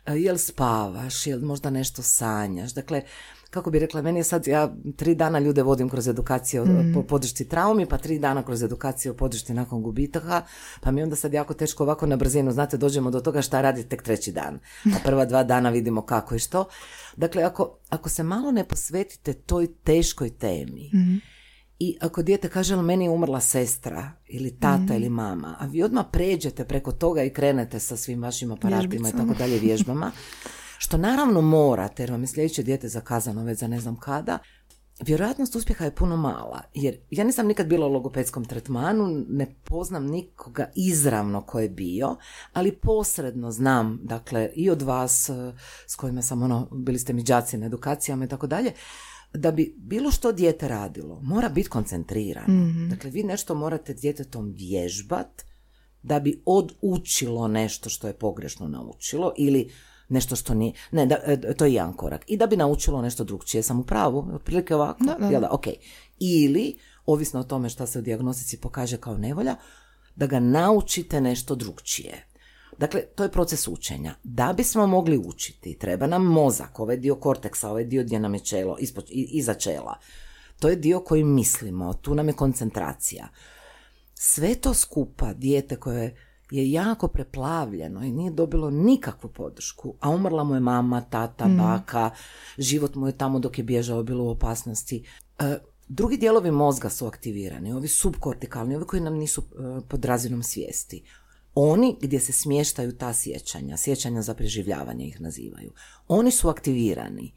E, jel spavaš, jel možda nešto sanjaš. Dakle, kako bi rekla, meni je sad, ja tri dana ljude vodim kroz edukaciju o po podršci traumi, pa tri dana kroz edukaciju o podršci nakon gubitaka, pa mi onda sad jako teško ovako na brzinu, znate, dođemo do toga šta radi tek treći dan. Pa prva dva dana vidimo kako i što. Dakle, ako, ako se malo ne posvetite toj teškoj temi, i ako dijete kaže, ali meni je umrla sestra ili tata ili mama, a vi odmah pređete preko toga i krenete sa svim vašim aparatima i tako dalje vježbama, što naravno morate, jer vam je sljedeće dijete zakazano već za ne znam kada, vjerojatnost uspjeha je puno mala. Jer ja nisam nikad bila u logopedskom tretmanu, ne poznam nikoga izravno ko je bio, ali posredno znam, dakle, i od vas eh, s kojima sam, ono, bili ste mi đaci na edukacijama i tako dalje, da bi bilo što dijete radilo, mora biti koncentrirano. Dakle, vi nešto morate djetetom vježbat da bi odučilo nešto što je pogrešno naučilo ili nešto što nije, ne, da, e, to je jedan korak. I da bi naučilo nešto drugčije, sam u pravu, otprilike ovako, Da, da, Jel da, ok. Ili, ovisno o tome šta se u dijagnostici pokaže kao nevolja, da ga naučite nešto drugčije. Dakle, to je proces učenja. Da bismo mogli učiti, treba nam mozak, ovaj dio korteksa, ovaj dio gdje nam je čelo, ispod, iza čela. To je dio koji mislimo, tu nam je koncentracija. Sve to skupa, dijete koje je jako preplavljeno i nije dobilo nikakvu podršku, a umrla mu je mama, tata, baka, život mu je tamo dok je bježao bilo u opasnosti. E, drugi dijelovi mozga su aktivirani, ovi subkortikalni, ovi koji nam nisu e, pod razinom svijesti. Oni gdje se smještaju ta sjećanja, sjećanja za preživljavanje ih nazivaju, oni su aktivirani.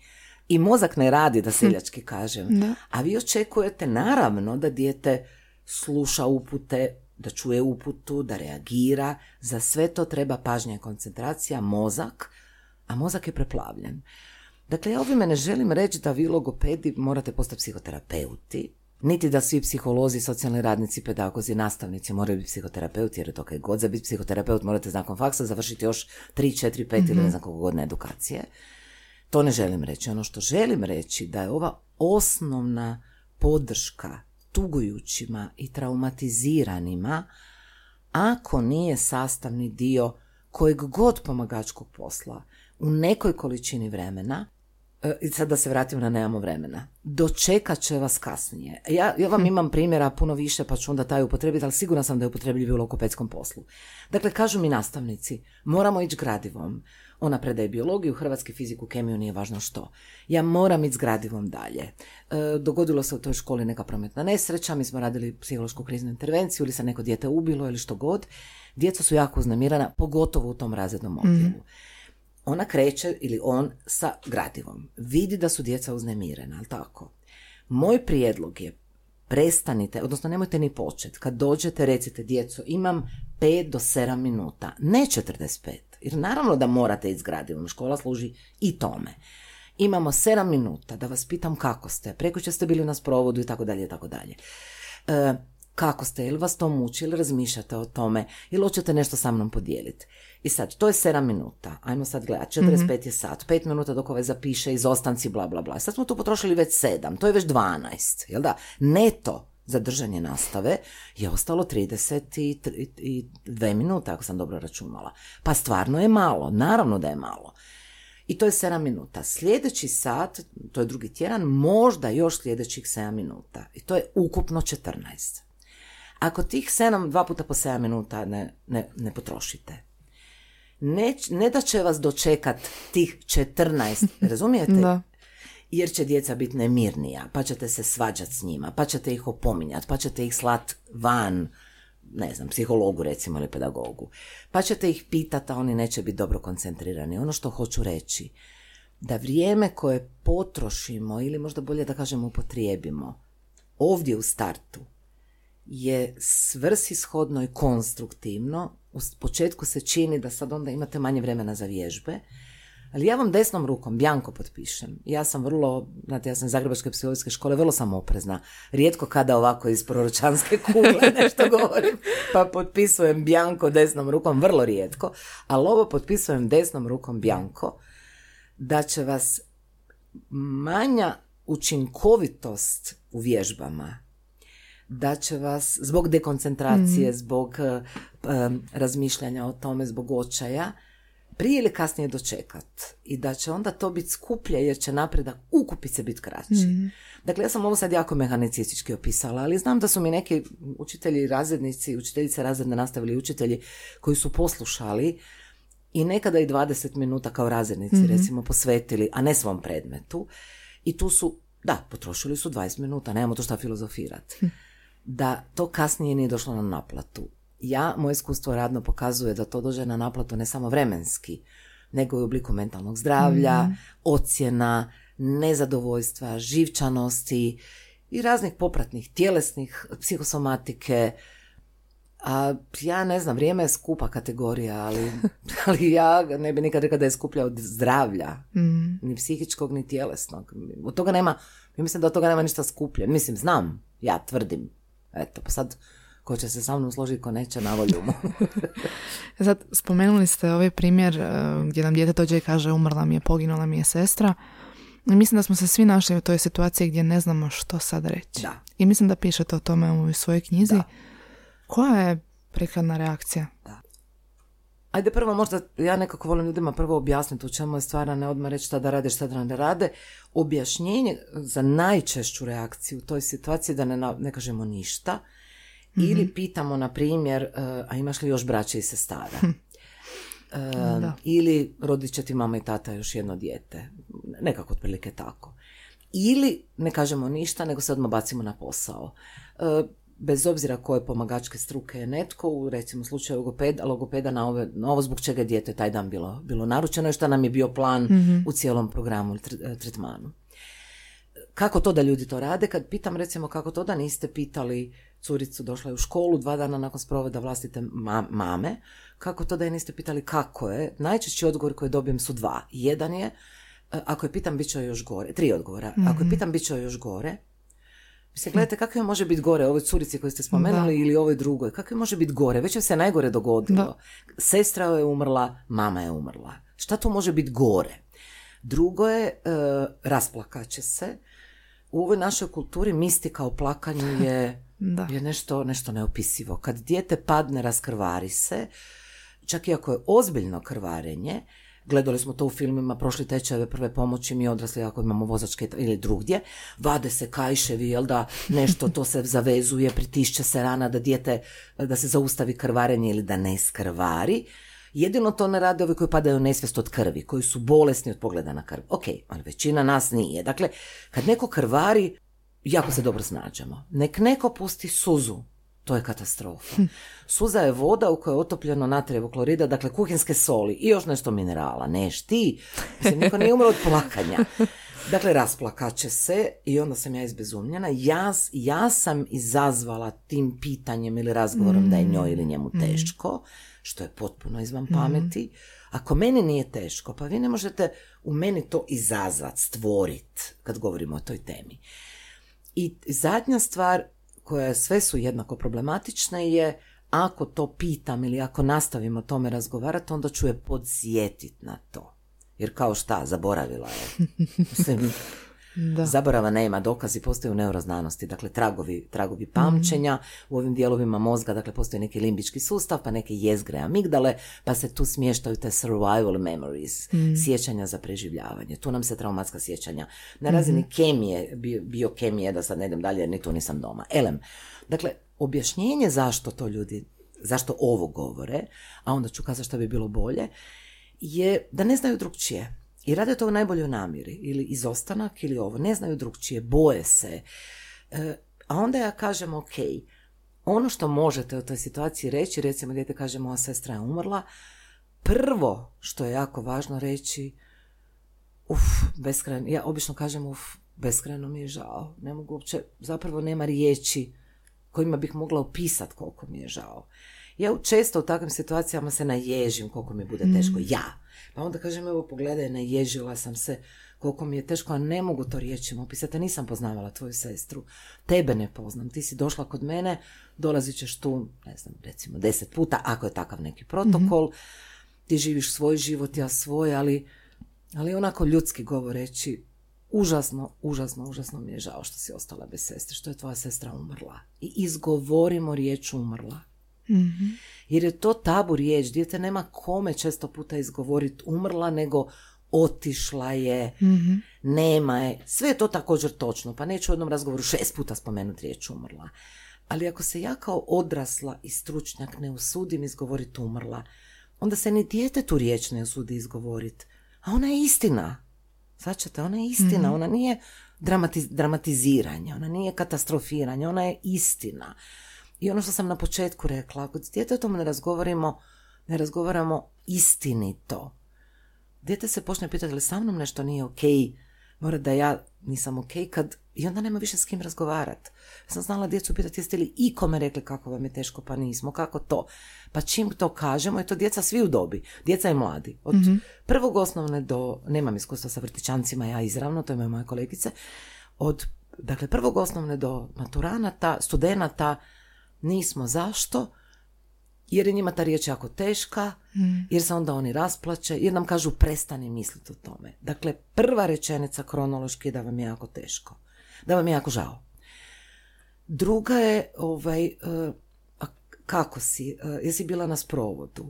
I mozak ne radi, da seljački kažem. Da. A vi očekujete naravno da dijete sluša upute, da čuje uputu, da reagira. Za sve to treba pažnja i koncentracija, mozak, a mozak je preplavljen. Dakle, ja ovime ne želim reći da vi logopedi morate postati psihoterapeuti, niti da svi psiholozi, socijalni radnici, pedagozi, nastavnici moraju biti psihoterapeuti, jer je to kaj god za biti psihoterapeut morate nakon faksa završiti još 3, 4, 5 ili ne znam koliko godina edukacije. To ne želim reći. Ono što želim reći da je ova osnovna podrška tugujućima i traumatiziranima ako nije sastavni dio kojeg god pomagačkog posla u nekoj količini vremena i sad da se vratim na nemamo vremena. Dočekat će vas kasnije. Ja, ja vam imam primjera puno više pa ću onda taj upotrebiti, ali sigurna sam da je upotrebljiv u logopedskom poslu. Dakle, kažu mi nastavnici, moramo ići gradivom. Ona predaje biologiju, hrvatski fiziku, kemiju, nije važno što. Ja moram ići s gradivom dalje. E, dogodilo se u toj školi neka prometna nesreća, mi smo radili psihološku kriznu intervenciju ili se neko dijete ubilo ili što god. Djeca su jako uznamirana, pogotovo u tom razrednom odjelu. Ona kreće ili on sa gradivom. Vidi da su djeca uznemirena, ali tako? Moj prijedlog je prestanite, odnosno nemojte ni počet. Kad dođete, recite djeco, imam 5 do 7 minuta, ne 45. Jer naravno da morate iz gradivom, škola služi i tome. Imamo 7 minuta da vas pitam kako ste, preko ste bili na sprovodu i tako dalje i tako dalje. Kako ste, ili vas to muči, ili razmišljate o tome, ili hoćete nešto sa mnom podijeliti. I sad, to je 7 minuta, ajmo sad gledati, 45 je sat, 5 minuta dok ovaj zapiše, izostanci, bla, bla, bla. Sad smo tu potrošili već 7, to je već 12, jel da? Neto za držanje nastave je ostalo 32 minuta, ako sam dobro računala. Pa stvarno je malo, naravno da je malo. I to je 7 minuta. Sljedeći sat, to je drugi tjedan, možda još sljedećih 7 minuta. I to je ukupno 14. Ako tih 7, dva puta po 7 minuta ne, ne, ne potrošite, ne, ne da će vas dočekat tih 14, razumijete? Da. Jer će djeca biti nemirnija, pa ćete se svađati s njima, pa ćete ih opominjati, pa ćete ih slat van, ne znam, psihologu recimo ili pedagogu. Pa ćete ih pitati, a oni neće biti dobro koncentrirani. Ono što hoću reći, da vrijeme koje potrošimo, ili možda bolje da kažemo upotrijebimo, ovdje u startu, je svrsishodno i konstruktivno. U početku se čini da sad onda imate manje vremena za vježbe, ali ja vam desnom rukom, bjanko potpišem. Ja sam vrlo, znate, ja sam iz Zagrebačke psihološke škole, vrlo sam oprezna. Rijetko kada ovako iz proročanske kugle nešto govorim, pa potpisujem bjanko desnom rukom, vrlo rijetko, ali ovo potpisujem desnom rukom bjanko, da će vas manja učinkovitost u vježbama da će vas zbog dekoncentracije, zbog uh, razmišljanja o tome, zbog očaja, prije ili kasnije dočekat. I da će onda to biti skuplje jer će napredak ukupice biti kraći. Dakle, ja sam ovo sad jako mehanicistički opisala, ali znam da su mi neki učitelji, razrednici, učiteljice razredne nastavili učitelji koji su poslušali i nekada i 20 minuta kao razrednici recimo posvetili, a ne svom predmetu. I tu su, da, potrošili su 20 minuta, nemamo to šta filozofirati da to kasnije nije došlo na naplatu. Ja, moje iskustvo radno pokazuje da to dođe na naplatu ne samo vremenski, nego i u obliku mentalnog zdravlja, Mhm. ocjena, nezadovoljstva, živčanosti i raznih popratnih tjelesnih, psihosomatike. A ja ne znam, vrijeme je skupa kategorija, ali, ali ja ne bi nikad rekla da je skuplja od zdravlja. Mhm. Ni psihičkog, ni tjelesnog. Od toga nema, ja mislim da od toga nema ništa skuplje. Mislim, znam, ja tvrdim. Eto, pa sad, ko će se sa mnom složiti, ko neće, na volju mu. Sad, spomenuli ste ovaj primjer e, gdje nam dijete dođe i kaže umrla mi je, poginula mi je sestra. I mislim da smo se svi našli u toj situaciji gdje ne znamo što sad reći. Da. I mislim da pišete o tome u svojoj knjizi. Da. Koja je prikladna reakcija? Ajde prvo možda, ja nekako volim ljudima prvo objasniti u čemu je stvar, a ne odmah reći šta da rade, šta da ne rade. Objašnjenje za najčešću reakciju u toj situaciji da ne, ne kažemo ništa. Ili pitamo, na primjer, e, a imaš li još braće i sestara? E, Da. ili rodit će ti mama i tata još jedno dijete. Nekako otprilike tako. Ili ne kažemo ništa, nego se odmah bacimo na posao. E, bez obzira koje pomagačke struke je netko, u recimo slučaju logopeda, logopeda na, ove, na ovo zbog čega je dijete taj dan bilo, bilo naručeno i šta nam je bio plan u cijelom programu ili tretmanu. Kako to da ljudi to rade? Kad pitam recimo kako to da niste pitali curicu, došla je u školu dva dana nakon sproveda vlastite mame, kako to da je niste pitali kako je? Najčešći odgovor koji dobijem su dva. Jedan je, e, ako je pitam, bit će još gore. Tri odgovora. Ako je pitam, bit će još gore. Mislim, gledajte, kako je može biti gore ovoj curici koju ste spomenuli ili ovoj drugoj? Kako je može biti gore? Već je se najgore dogodilo. Sestra je umrla, mama je umrla. Šta tu može biti gore? Drugo je, uh, rasplakat će se. U ovoj našoj kulturi mistika o plakanju je, je nešto, nešto neopisivo. Kad dijete padne, raskrvari se, čak i ako je ozbiljno krvarenje, gledali smo to u filmima, prošli tečajeve prve pomoći, mi odrasli ako imamo vozačke ili drugdje, vade se kajševi, jel da nešto to se zavezuje, pritišće se rana da dijete, da se zaustavi krvarenje ili da ne skrvari. Jedino to ne rade ovi koji padaju nesvijest od krvi, koji su bolesni od pogleda na krv. Ok, ali većina nas nije. Dakle, kad neko krvari, jako se dobro snađemo. Nek neko pusti suzu, to je katastrofa. Suza je voda u kojoj je otopljeno natrijevo klorida, dakle kuhinske soli i još nešto minerala. Neš ti, mislim, niko nije umro od plakanja. Dakle, rasplakaće se i onda sam ja izbezumljena. Ja, ja sam izazvala tim pitanjem ili razgovorom da je njoj ili njemu hm. teško, što je potpuno izvan hm. pameti. Ako meni nije teško, pa vi ne možete u meni to izazvat, stvorit, kad govorimo o toj temi. I zadnja stvar, koje sve su jednako problematične je ako to pitam ili ako nastavimo tome razgovarati, onda ću je podsjetit na to. Jer kao šta, zaboravila je. Mislim, da. Zaborava nema, dokazi postoje u neuroznanosti, dakle tragovi, tragovi pamćenja u ovim dijelovima mozga, dakle postoji neki limbički sustav, pa neke jezgre amigdale, pa se tu smještaju te survival memories, mm. sjećanja za preživljavanje. Tu nam se traumatska sjećanja. Na razini mm kemije, biokemije, da sad ne idem dalje jer ni tu nisam doma. Elem, dakle, objašnjenje zašto to ljudi, zašto ovo govore, a onda ću kazati što bi bilo bolje, je da ne znaju drugčije. I rade to u najboljoj namjeri, ili izostanak ili ovo, ne znaju drugčije, boje se. E, a onda ja kažem, ok, ono što možete u toj situaciji reći, recimo dijete kaže moja sestra je umrla, prvo što je jako važno reći, uf, beskrajno, ja obično kažem uf, beskrajno mi je žao, ne mogu uopće, zapravo nema riječi kojima bih mogla opisati koliko mi je žao. Ja često u takvim situacijama se naježim koliko mi bude teško. Mm. Ja. Pa onda kažem, evo pogledaj, naježila sam se koliko mi je teško, a ne mogu to riječima opisati. Nisam poznavala tvoju sestru. Tebe ne poznam. Ti si došla kod mene, dolazit ćeš tu, ne znam, recimo deset puta, ako je takav neki protokol. mm Ti živiš svoj život, ja svoj, ali, ali onako ljudski govoreći, užasno, užasno, užasno mi je žao što si ostala bez sestre, što je tvoja sestra umrla. I izgovorimo riječ umrla. Mm Jer je to tabu riječ, dijete nema kome često puta izgovoriti umrla, nego otišla je, mm nema je. Sve je to također točno, pa neću u jednom razgovoru šest puta spomenuti riječ umrla. Ali ako se ja kao odrasla i stručnjak ne usudim izgovoriti umrla, onda se ni dijete tu riječ ne usudi izgovoriti. A ona je istina. Svačate, ona je istina, mhm. ona nije dramatiziranje, ona nije katastrofiranje, ona je istina. I ono što sam na početku rekla, ako s djetetom ne razgovaramo, ne razgovaramo istinito, dijete se počne pitati li sa mnom nešto nije ok, mora da ja nisam ok, kad i onda nema više s kim razgovarati. Ja sam znala djecu pitati jeste li ikome rekli kako vam je teško, pa nismo, kako to. Pa čim to kažemo, je to djeca svi u dobi, djeca i mladi. Od mm prvog osnovne do, nemam iskustva sa vrtićancima, ja izravno, to imaju moje kolegice, od dakle, prvog osnovne do maturanata, studenata, nismo zašto, jer je njima ta riječ jako teška, mm. jer se onda oni rasplaće, jer nam kažu prestani misliti o tome. Dakle, prva rečenica kronološki je da vam je jako teško, da vam je jako žao. Druga je, ovaj, uh, kako si, uh, jesi bila na sprovodu,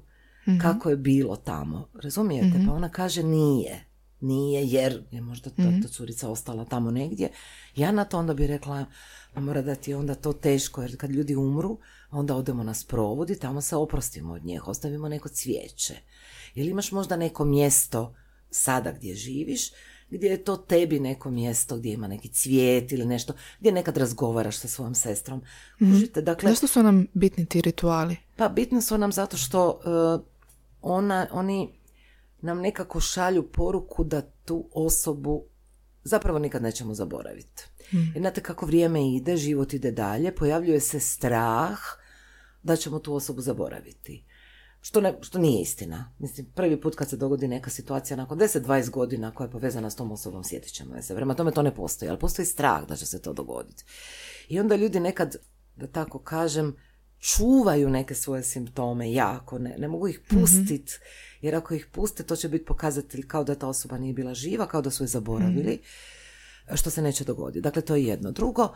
mm kako je bilo tamo, razumijete? mm Pa ona kaže nije, nije jer je možda ta, ta curica ostala tamo negdje. Ja na to onda bi rekla, mora da ti onda to teško, jer kad ljudi umru, onda odemo na sprovod i tamo se oprostimo od njih, ostavimo neko cvijeće. Ili imaš možda neko mjesto sada gdje živiš, gdje je to tebi neko mjesto gdje ima neki cvijet ili nešto, gdje nekad razgovaraš sa svojom sestrom. Kužite, dakle, Zašto su nam bitni ti rituali? pa bitni su nam zato što uh, ona, oni nam nekako šalju poruku da tu osobu zapravo nikad nećemo zaboraviti. Jer znate kako vrijeme ide, život ide dalje, pojavljuje se strah da ćemo tu osobu zaboraviti. Što, ne, što nije istina. Mislim, prvi put kad se dogodi neka situacija nakon 10-20 godina koja je povezana s tom osobom, sjetit ćemo je se. Prema tome to ne postoji, ali postoji strah da će se to dogoditi. I onda ljudi nekad, da tako kažem, čuvaju neke svoje simptome jako, ne, ne mogu ih pustiti, jer ako ih puste, to će biti pokazatelj kao da ta osoba nije bila živa, kao da su je zaboravili, što se neće dogoditi. Dakle, to je jedno. Drugo,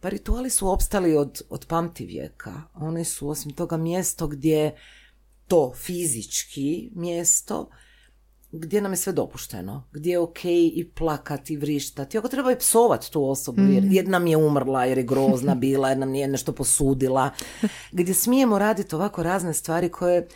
pa rituali su opstali od, od pamti vijeka. Oni su, osim toga, mjesto gdje to fizički mjesto, gdje nam je sve dopušteno, gdje je ok i plakati i vrištati. Ako treba i psovat tu osobu, jer, jer nam je umrla, jer je grozna bila, jer nam nije nešto posudila. Gdje smijemo raditi ovako razne stvari koje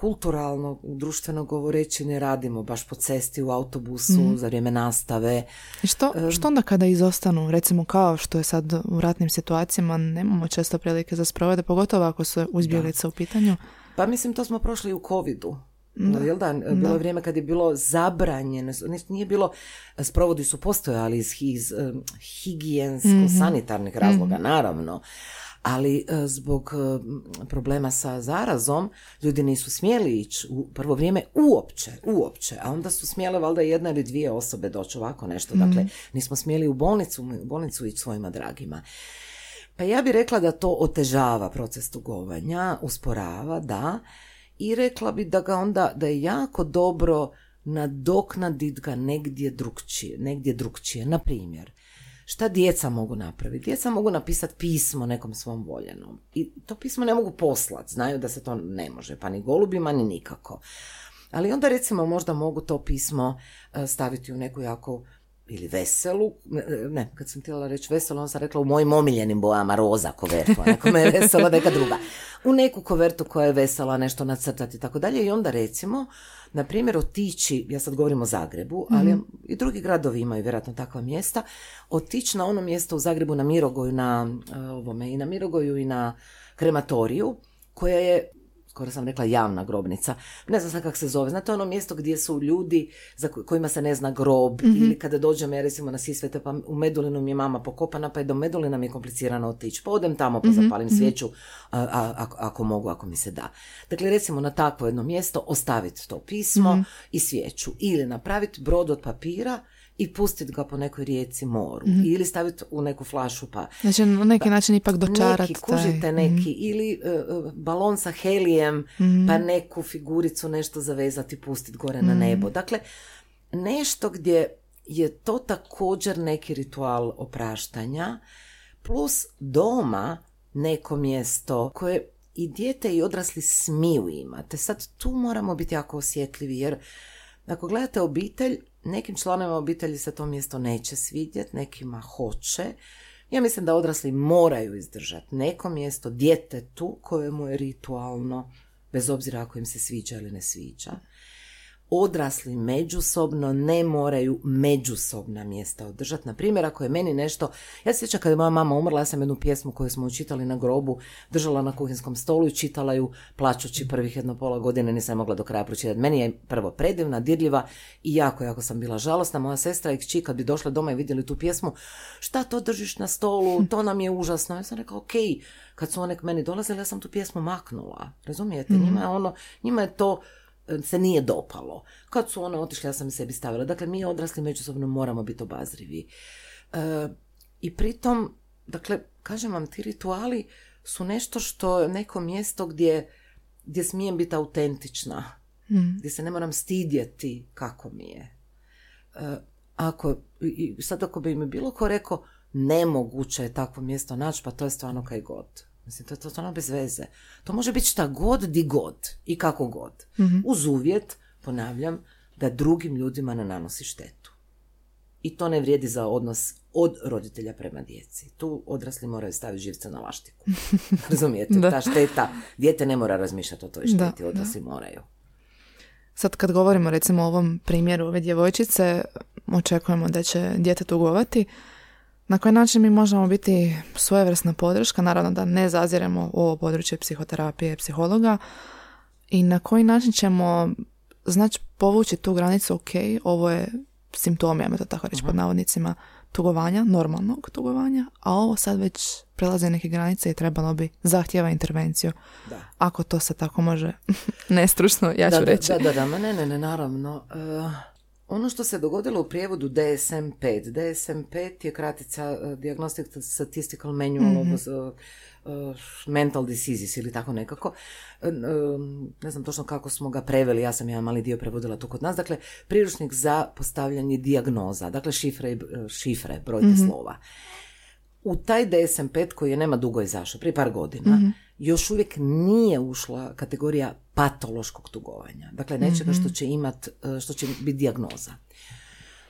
kulturalno, društveno govoreći ne radimo baš po cesti, u autobusu, za vrijeme nastave. I što, što onda kada izostanu, recimo kao što je sad u ratnim situacijama, nemamo često prilike za sprovode, pogotovo ako su uzbjeglice u pitanju. Pa mislim, to smo prošli u covidu. Da. Jel da? Bilo je vrijeme kad je bilo zabranjeno, nije bilo, sprovodi su postojali iz, iz em, higijensko-sanitarnih razloga, naravno, ali e, zbog e, problema sa zarazom ljudi nisu smjeli ići u prvo vrijeme uopće, uopće, a onda su smjele valjda jedna ili dvije osobe doći ovako nešto, dakle nismo smjeli u bolnicu, u bolnicu ići svojima dragima. Pa ja bih rekla da to otežava proces tugovanja, usporava, da, i rekla bi da ga onda, da je jako dobro nadoknadit ga negdje drugčije, negdje drugčije. Na primjer, šta djeca mogu napraviti? Djeca mogu napisati pismo nekom svom voljenom. I to pismo ne mogu poslati, znaju da se to ne može, pa ni golubima, ni nikako. Ali onda recimo možda mogu to pismo e, staviti u neku jako ili veselu, ne, kad sam htjela reći veselu, onda sam rekla u mojim omiljenim bojama roza kovertu, a nekome je vesela neka druga. U neku kovertu koja je vesela, nešto nacrtati i tako dalje i onda recimo, na primjer, otići, ja sad govorim o Zagrebu, ali i drugi gradovi imaju vjerojatno takva mjesta, otići na ono mjesto u Zagrebu na Mirogoju, na e, ovome, i na Mirogoju i na krematoriju, koja je skoro sam rekla javna grobnica, ne znam sad kako se zove, znate ono mjesto gdje su ljudi za ko- kojima se ne zna grob ili kada dođem ja recimo na Sisvete pa u Medulinu mi je mama pokopana pa je do Medulina mi je komplicirano otići, pa odem tamo pa zapalim svijeću a, a- ako, ako mogu, ako mi se da. Dakle recimo na takvo jedno mjesto ostaviti to pismo i svijeću. Ili napraviti brod od papira i pustiti ga po nekoj rijeci moru ili staviti u neku flašu pa Znači, na neki način ipak dočarati neki, kužite neki, ili e, e, balon sa helijem, pa neku figuricu nešto zavezati, pustiti gore na nebo. Dakle, nešto gdje je to također neki ritual opraštanja, plus doma neko mjesto koje i dijete i odrasli smiju imati. Sad tu moramo biti jako osjetljivi jer ako gledate obitelj, nekim članovima obitelji se to mjesto neće svidjeti, nekima hoće. Ja mislim da odrasli moraju izdržati neko mjesto djetetu kojemu je ritualno, bez obzira ako im se sviđa ili ne sviđa. Odrasli međusobno ne moraju međusobna mjesta održati. Na primjer, ako je meni nešto... Ja se sjećam kada je moja mama umrla, ja sam jednu pjesmu koju smo učitali na grobu, držala na kuhinskom stolu i čitala ju plačući prvih jedno pola godine, nisam mogla do kraja pročitati. Meni je prvo predivna, dirljiva i jako, jako sam bila žalosna. Moja sestra i kći kad bi došle doma i vidjeli tu pjesmu, šta to držiš na stolu, to nam je užasno. Ja sam rekla, ok, kad su one k meni dolazile, ja sam tu pjesmu maknula. Razumijete? Njima je ono, njima je to se nije dopalo. Kad su one otišle, ja sam sebi stavila. Dakle, mi odrasli međusobno moramo biti obazrivi. E, I pritom, dakle, kažem vam, ti rituali su nešto što je neko mjesto gdje, gdje smijem biti autentična. Gdje se ne moram stidjeti kako mi je. E, ako, i sad ako bi mi bilo ko rekao, nemoguće je takvo mjesto naći, pa to je stvarno kaj god. Mislim, to je to stvarno bez veze. To može biti šta god, di god i kako god. Uz uvjet, ponavljam, da drugim ljudima ne nanosi štetu. I to ne vrijedi za odnos od roditelja prema djeci. Tu odrasli moraju staviti živce na laštiku. Razumijete? Da. Ta šteta, dijete ne mora razmišljati o toj Da, šteti, odrasli moraju. Sad kad govorimo recimo o ovom primjeru ove djevojčice, očekujemo da će dijete tugovati, na koji način mi možemo biti svojevrsna podrška, naravno da ne zaziremo u ovo područje psihoterapije, psihologa, i na koji način ćemo znači povući tu granicu, ok, ovo je simptomi, ajmo to tako reći pod navodnicima, tugovanja, normalnog tugovanja, a ovo sad već prelaze neke granice i trebalo bi zahtjeva intervenciju. Da. Ako to se tako može nestručno, ja ću da, reći. Da, da, da, ne, ne, ne, naravno. Uh, ono što se dogodilo u prijevodu DSM-5. DSM-5 je kratica uh, Diagnostic Statistical Manual mm-hmm. of uh, Mental Diseases ili tako nekako. Ne znam točno kako smo ga preveli, ja sam jedan mali dio prevodila tu kod nas. Dakle, priručnik za postavljanje dijagnoza. Dakle, šifre, šifre brojke mm slova. U taj DSM-5 koji je nema dugo izašao, prije par godina, mm još uvijek nije ušla kategorija patološkog tugovanja. Dakle, nečega što mhm. će imat, e, što će biti dijagnoza.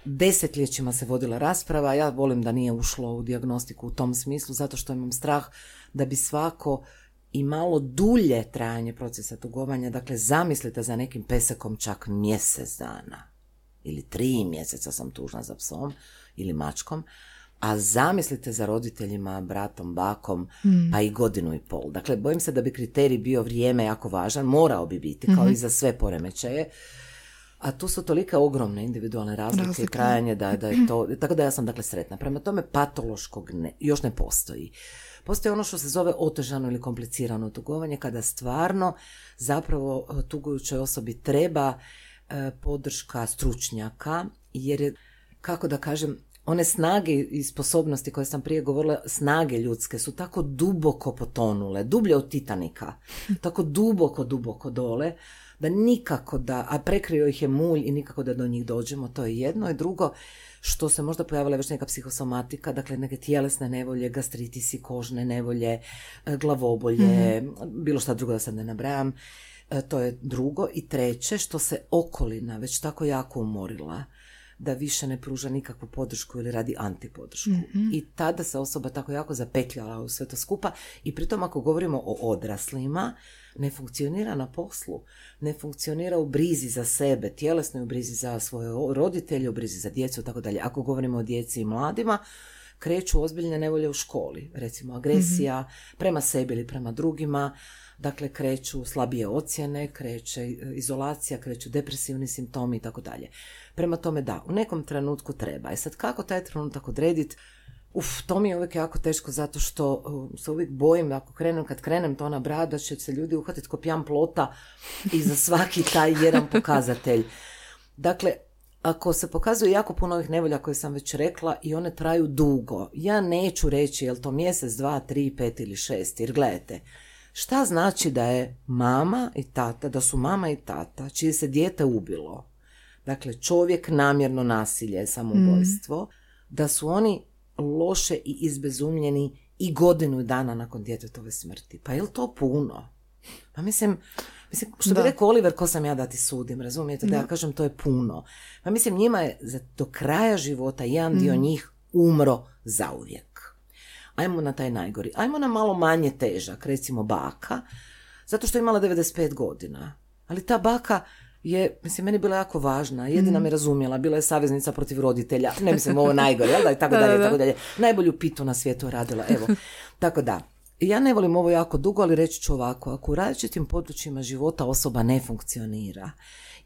Desetljećima se vodila rasprava, ja volim da nije ušlo u dijagnostiku u tom smislu, zato što imam strah da bi svako i malo dulje trajanje procesa tugovanja, dakle zamislite za nekim pesekom čak mjesec dana ili tri mjeseca sam tužna za psom ili mačkom, a zamislite za roditeljima, bratom, bakom, hmm. pa i godinu i pol. Dakle, bojim se da bi kriterij bio vrijeme jako važan, morao bi biti, kao mhm. i za sve poremećaje. A tu su tolike ogromne individualne razlike i trajanje da, da je to, tako da ja sam dakle sretna. Prema tome patološkog ne, još ne postoji. Postoji ono što se zove otežano ili komplicirano tugovanje, kada stvarno zapravo e, tugujućoj osobi treba e, podrška stručnjaka, jer je, kako da kažem, one snage i sposobnosti koje sam prije govorila, snage ljudske su tako duboko potonule, dublje od Titanika, tako duboko, duboko dole, da nikako da, a prekrio ih je mulj i nikako da do njih dođemo, to je jedno. I drugo, što se možda pojavila već neka psihosomatika, dakle neke tjelesne nevolje, gastritisi, kožne nevolje, e, glavobolje, mm bilo šta drugo da sad ne nabrajam. E, to je drugo. I treće, što se okolina već tako jako umorila da više ne pruža nikakvu podršku ili radi antipodršku. mm I tada se osoba tako jako zapetljala u sve to skupa i pritom ako govorimo o odraslima, ne funkcionira na poslu, ne funkcionira u brizi za sebe, tjelesnoj u brizi za svoje roditelje, u brizi za djecu tako dalje. Ako govorimo o djeci i mladima, kreću ozbiljne nevolje u školi, recimo agresija mhm. prema sebi ili prema drugima, dakle kreću slabije ocjene, kreće izolacija, kreću depresivni simptomi i tako dalje. Prema tome da, u nekom trenutku treba. E sad kako taj trenutak odrediti, Uf, to mi je uvijek jako teško zato što uh, se uvijek bojim ako krenem, kad krenem to na brad, da će se ljudi uhvatiti ko pijan plota i za svaki taj jedan pokazatelj. Dakle, ako se pokazuje jako puno ovih nevolja koje sam već rekla i one traju dugo, ja neću reći je li to mjesec, dva, tri, pet ili šest, jer gledajte, šta znači da je mama i tata, da su mama i tata, čije se dijete ubilo, dakle čovjek namjerno nasilje, samoubojstvo, mm. da su oni loše i izbezumljeni i godinu dana nakon djetetove smrti. Pa je li to puno? Pa mislim, mislim što bi rekao Oliver, ko sam ja da ti sudim, razumijete? Da, ja kažem to je puno. Pa mislim, njima je za, do kraja života jedan dio mm. njih umro zauvijek. Ajmo na taj najgori. Ajmo na malo manje težak, recimo baka, zato što je imala 95 godina. Ali ta baka je, mislim, meni bila jako važna. Jedina mm. me razumjela, bila je saveznica protiv roditelja. Ne mislim, ovo najgore, jel da? I tako dalje, tako dalje. Najbolju pitu na svijetu radila, evo. Tako da, ja ne volim ovo jako dugo, ali reći ću ovako. Ako u različitim područjima života osoba ne funkcionira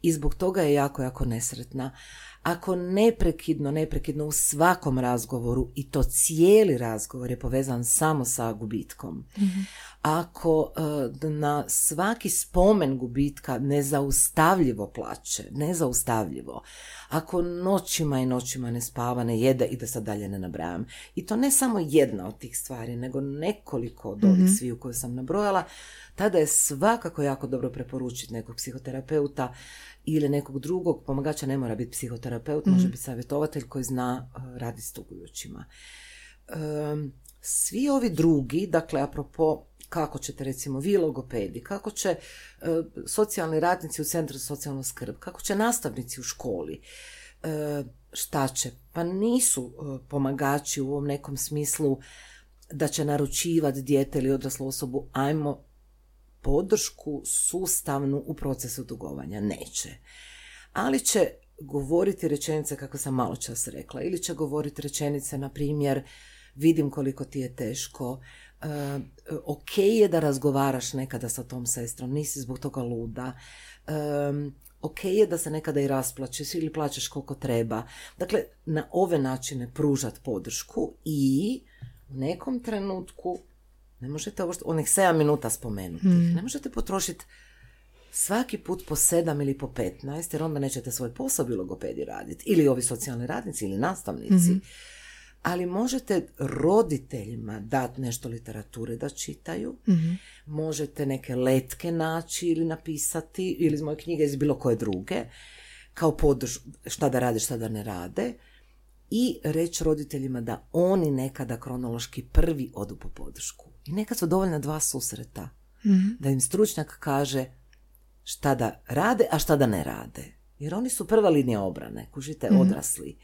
i zbog toga je jako, jako nesretna, ako neprekidno, neprekidno u svakom razgovoru i to cijeli razgovor je povezan samo sa gubitkom, mhm ako e, na svaki spomen gubitka nezaustavljivo plaće, nezaustavljivo, ako noćima i noćima ne spava, ne jede i da sad dalje ne nabrajam. I to ne samo jedna od tih stvari, nego nekoliko od ovih mm sviju koje sam nabrojala, tada je svakako jako dobro preporučiti nekog psihoterapeuta ili nekog drugog pomagača, ne mora biti psihoterapeut, može mhm. biti savjetovatelj koji zna uh, radi s tugujućima. svi ovi drugi, dakle, apropo kako ćete recimo vi logopedi, kako će e, socijalni radnici u centru za socijalnu skrb, kako će nastavnici u školi, e, šta će? Pa nisu e, pomagači u ovom nekom smislu da će naručivati dijete ili odraslu osobu, ajmo podršku sustavnu u procesu dugovanja. Neće. Ali će govoriti rečenice kako sam malo čas rekla. Ili će govoriti rečenice, na primjer, vidim koliko ti je teško, uh, ok je da razgovaraš nekada sa tom sestrom, nisi zbog toga luda, um, ok je da se nekada i rasplačeš ili plaćeš koliko treba. Dakle, na ove načine pružat podršku i u nekom trenutku ne možete ovo što, onih 7 minuta spomenuti. Ne možete potrošiti svaki put po 7 ili po 15, jer onda nećete svoj posao bilo logopedi raditi. Ili ovi socijalni radnici ili nastavnici. Ali možete roditeljima dati nešto literature da čitaju. Možete neke letke naći ili napisati, ili iz moje knjige, iz bilo koje druge, kao podrž, šta da rade, šta da ne rade. I reći roditeljima da oni nekada kronološki prvi odu po podršku. I nekad su dovoljna dva susreta. Da im stručnjak kaže šta da rade, a šta da ne rade. Jer oni su prva linija obrane, kužite, odrasli.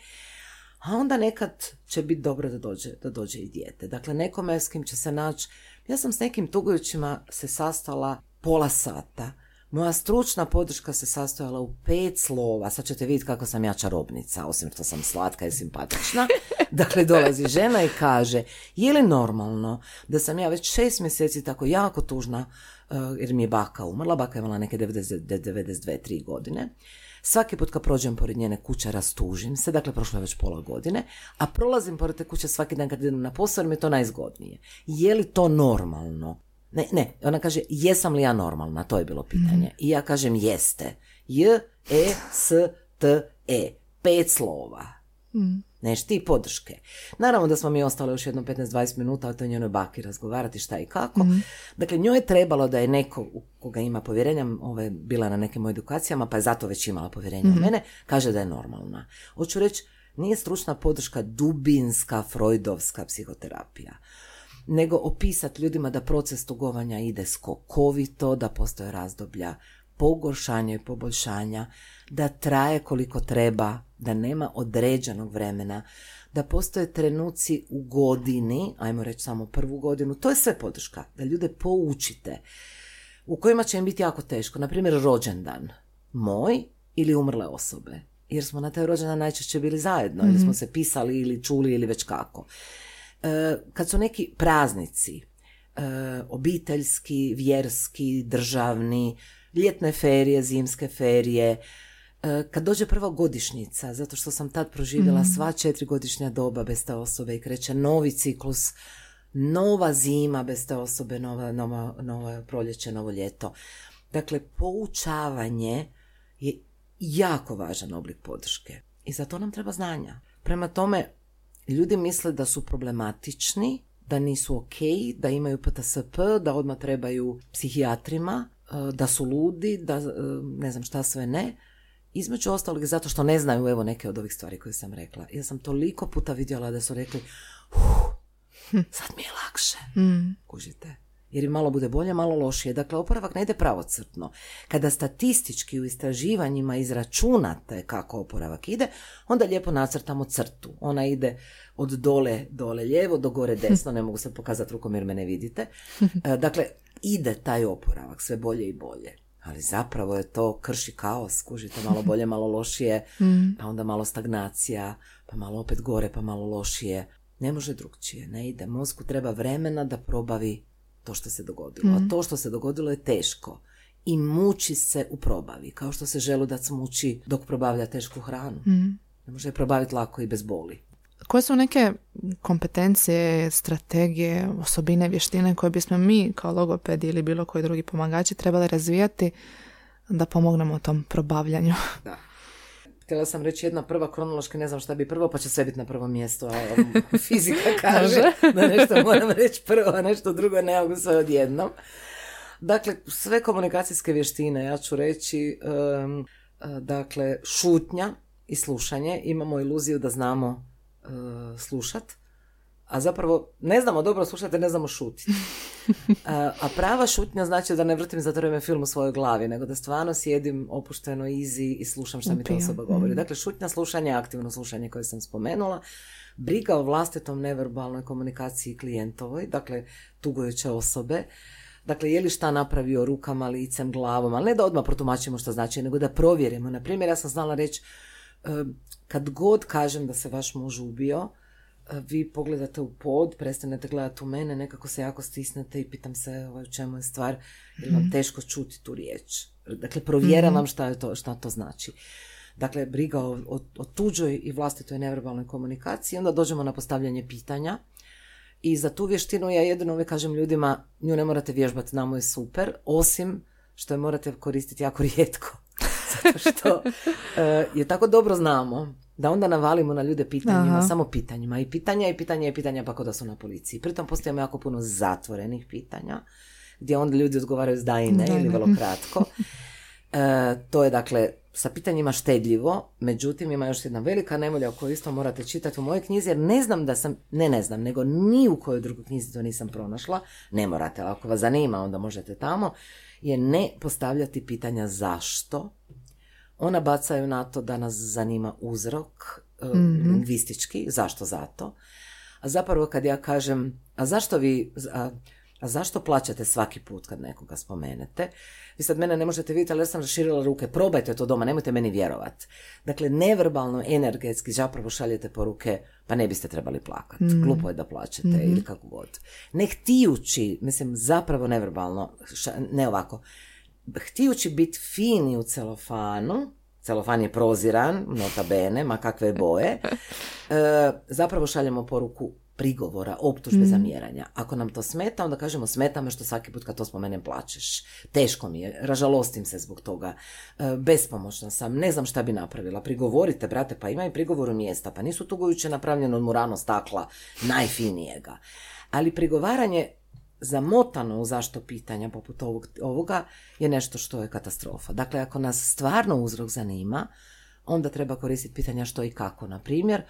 A onda nekad će biti dobro da dođe, da dođe i dijete. Dakle, nekome s kim će se naći... Ja sam s nekim tugujućima se sastala pola sata. Moja stručna podrška se sastojala u pet slova. Sad ćete vidjeti kako sam ja čarobnica, osim što sam slatka i simpatična. Dakle, dolazi žena i kaže, je li normalno da sam ja već šest mjeseci tako jako tužna, uh, jer mi je baka umrla, baka je imala neke 90, 92, 3 godine. Svaki put kad prođem pored njene kuće rastužim se, dakle prošlo je već pola godine, a prolazim pored te kuće svaki dan kad idem na posao jer mi je to najzgodnije. Je li to normalno? Ne, ne, ona kaže, jesam li ja normalna? To je bilo pitanje. I ja kažem, jeste. J, E, S, T, E. Pet slova. Neš ti podrške. Naravno da smo mi ostale još jedno 15-20 minuta o toj njenoj baki razgovarati šta i kako. Dakle, njoj je trebalo da je neko u koga ima povjerenja, ova je bila na nekim edukacijama, pa je zato već imala povjerenje u mene, kaže da je normalna. Hoću reći, nije stručna podrška dubinska, freudovska psihoterapija nego opisati ljudima da proces tugovanja ide skokovito, da postoje razdoblja pogoršanja i poboljšanja, da traje koliko treba, da nema određenog vremena, da postoje trenuci u godini, ajmo reći samo prvu godinu, to je sve podrška, da ljude poučite, u kojima će im biti jako teško, na primjer rođendan, moj ili umrle osobe, jer smo na taj rođendan najčešće bili zajedno, ili smo se pisali ili čuli ili već kako. E, kad su neki praznici, e, obiteljski, vjerski, državni, ljetne ferije, zimske ferije, e, kad dođe prva godišnjica, zato što sam tad proživjela sva četiri godišnja doba bez te osobe i kreće novi ciklus, nova zima bez te osobe, nova, nova, nova proljeće, novo ljeto. Dakle, poučavanje je jako važan oblik podrške i za to nam treba znanja. Prema tome, ljudi misle da su problematični, da nisu ok, da imaju PTSP, da odmah trebaju psihijatrima, e, da su ludi, da e, ne znam šta sve ne. Između ostalog zato što ne znaju evo neke od ovih stvari koje sam rekla. Ja sam toliko puta vidjela da su rekli "Huh, sad mi je lakše. Kužite? Jer im malo bude bolje, malo lošije. Dakle, oporavak ne ide pravocrtno. Kada statistički u istraživanjima izračunate kako oporavak ide, onda lijepo nacrtamo crtu. Ona ide od dole, dole lijevo, do gore desno. Ne mogu se pokazati rukom jer me ne vidite. E, Dakle, ide taj oporavak sve bolje i bolje. Ali zapravo je to krši kaos, kužite, malo bolje, malo lošije, pa onda malo stagnacija, pa malo opet gore, pa malo lošije. Ne može drugčije, ne ide. Mozgu treba vremena da probavi to što se dogodilo. A to što se dogodilo je teško. I muči se u probavi, kao što se želudac muči dok probavlja tešku hranu. Ne može je probaviti lako i bez boli. Koje su neke kompetencije, strategije, osobine, vještine koje bismo mi kao logopedi ili bilo koji drugi pomagači trebali razvijati da pomognemo tom probavljanju? Da. Htjela sam reći jedna prva kronološka, ne znam šta bi prvo, pa će sve biti na prvom mjestu, a fizika kaže da nešto moram reći prvo, a nešto drugo ne mogu sve odjednom. Dakle, sve komunikacijske vještine, ja ću reći, em, e, dakle, šutnja i slušanje. Imamo iluziju da znamo e, slušat, a zapravo ne znamo dobro slušati, jer ne znamo šutiti. A, a prava šutnja znači da ne vrtim za to vrijeme film u svojoj glavi, nego da stvarno sjedim opušteno, easy i slušam šta mi ta osoba govori. Dakle, šutnja, slušanje, aktivno slušanje koje sam spomenula, briga o vlastitom neverbalnoj komunikaciji klijentovoj, dakle, tugujuće osobe, Dakle, je li šta napravio rukama, licem, glavom, ali ne da odmah protumačimo što znači, nego da provjerimo. Na primjer, ja sam znala reći, kad god kažem da se vaš muž ubio, vi pogledate u pod, prestanete gledati u mene, nekako se jako stisnete i pitam se ovaj, u čemu je stvar, jer vam mhm. teško čuti tu riječ. Dakle, provjeravam mhm. šta, je to, šta to znači. Dakle, briga o, o, o tuđoj i vlastitoj neverbalnoj komunikaciji. Onda dođemo na postavljanje pitanja. I za tu vještinu ja jedino uvijek kažem ljudima, nju ne morate vježbati, namo je super, osim što je morate koristiti jako rijetko. Zato što e, je tako dobro znamo da onda navalimo na ljude pitanjima, samo pitanjima. I pitanja i pitanja i pitanja pa kod da su na policiji. Pritom postojimo jako puno zatvorenih pitanja gdje onda ljudi odgovaraju s da i ne ili vrlo kratko. E, to je dakle sa pitanjima štedljivo, međutim ima još jedna velika nevolja o kojoj isto morate čitati u mojoj knjizi, jer ne znam da sam, ne ne znam, nego ni u kojoj drugoj knjizi to nisam pronašla, ne morate, ali ako vas zanima onda možete tamo, je ne postavljati pitanja zašto. Ona bacaju na to da nas zanima uzrok, mm lingvistički, zašto zato. A zapravo kad ja kažem, a zašto vi, a, a zašto plaćate svaki put kad nekoga spomenete? Vi sad mene ne možete vidjeti, ali ja sam raširila ruke. Probajte to doma, nemojte meni vjerovat. Dakle, neverbalno, energetski zapravo šaljete poruke, pa ne biste trebali plakat. Mm. Glupo je da plaćete mm ili kako god. Ne htijući, mislim, zapravo neverbalno, ne ovako, htijući biti fini u celofanu, celofan je proziran, nota bene, ma kakve boje, e, zapravo šaljemo poruku prigovora, optužbe, mm. zamjeranja. Ako nam to smeta, onda kažemo smeta me što svaki put kad to spomenem plačeš. Teško mi je, ražalostim se zbog toga, e, bespomoćna sam, ne znam šta bi napravila. Prigovorite, brate, pa ima i prigovoru mjesta, pa nisu tugujuće napravljeno od murano stakla, najfinijega. Ali prigovaranje zamotano u zašto pitanja poput ovog, ovoga je nešto što je katastrofa. Dakle, ako nas stvarno uzrok zanima, onda treba koristiti pitanja što i kako. Na primjer,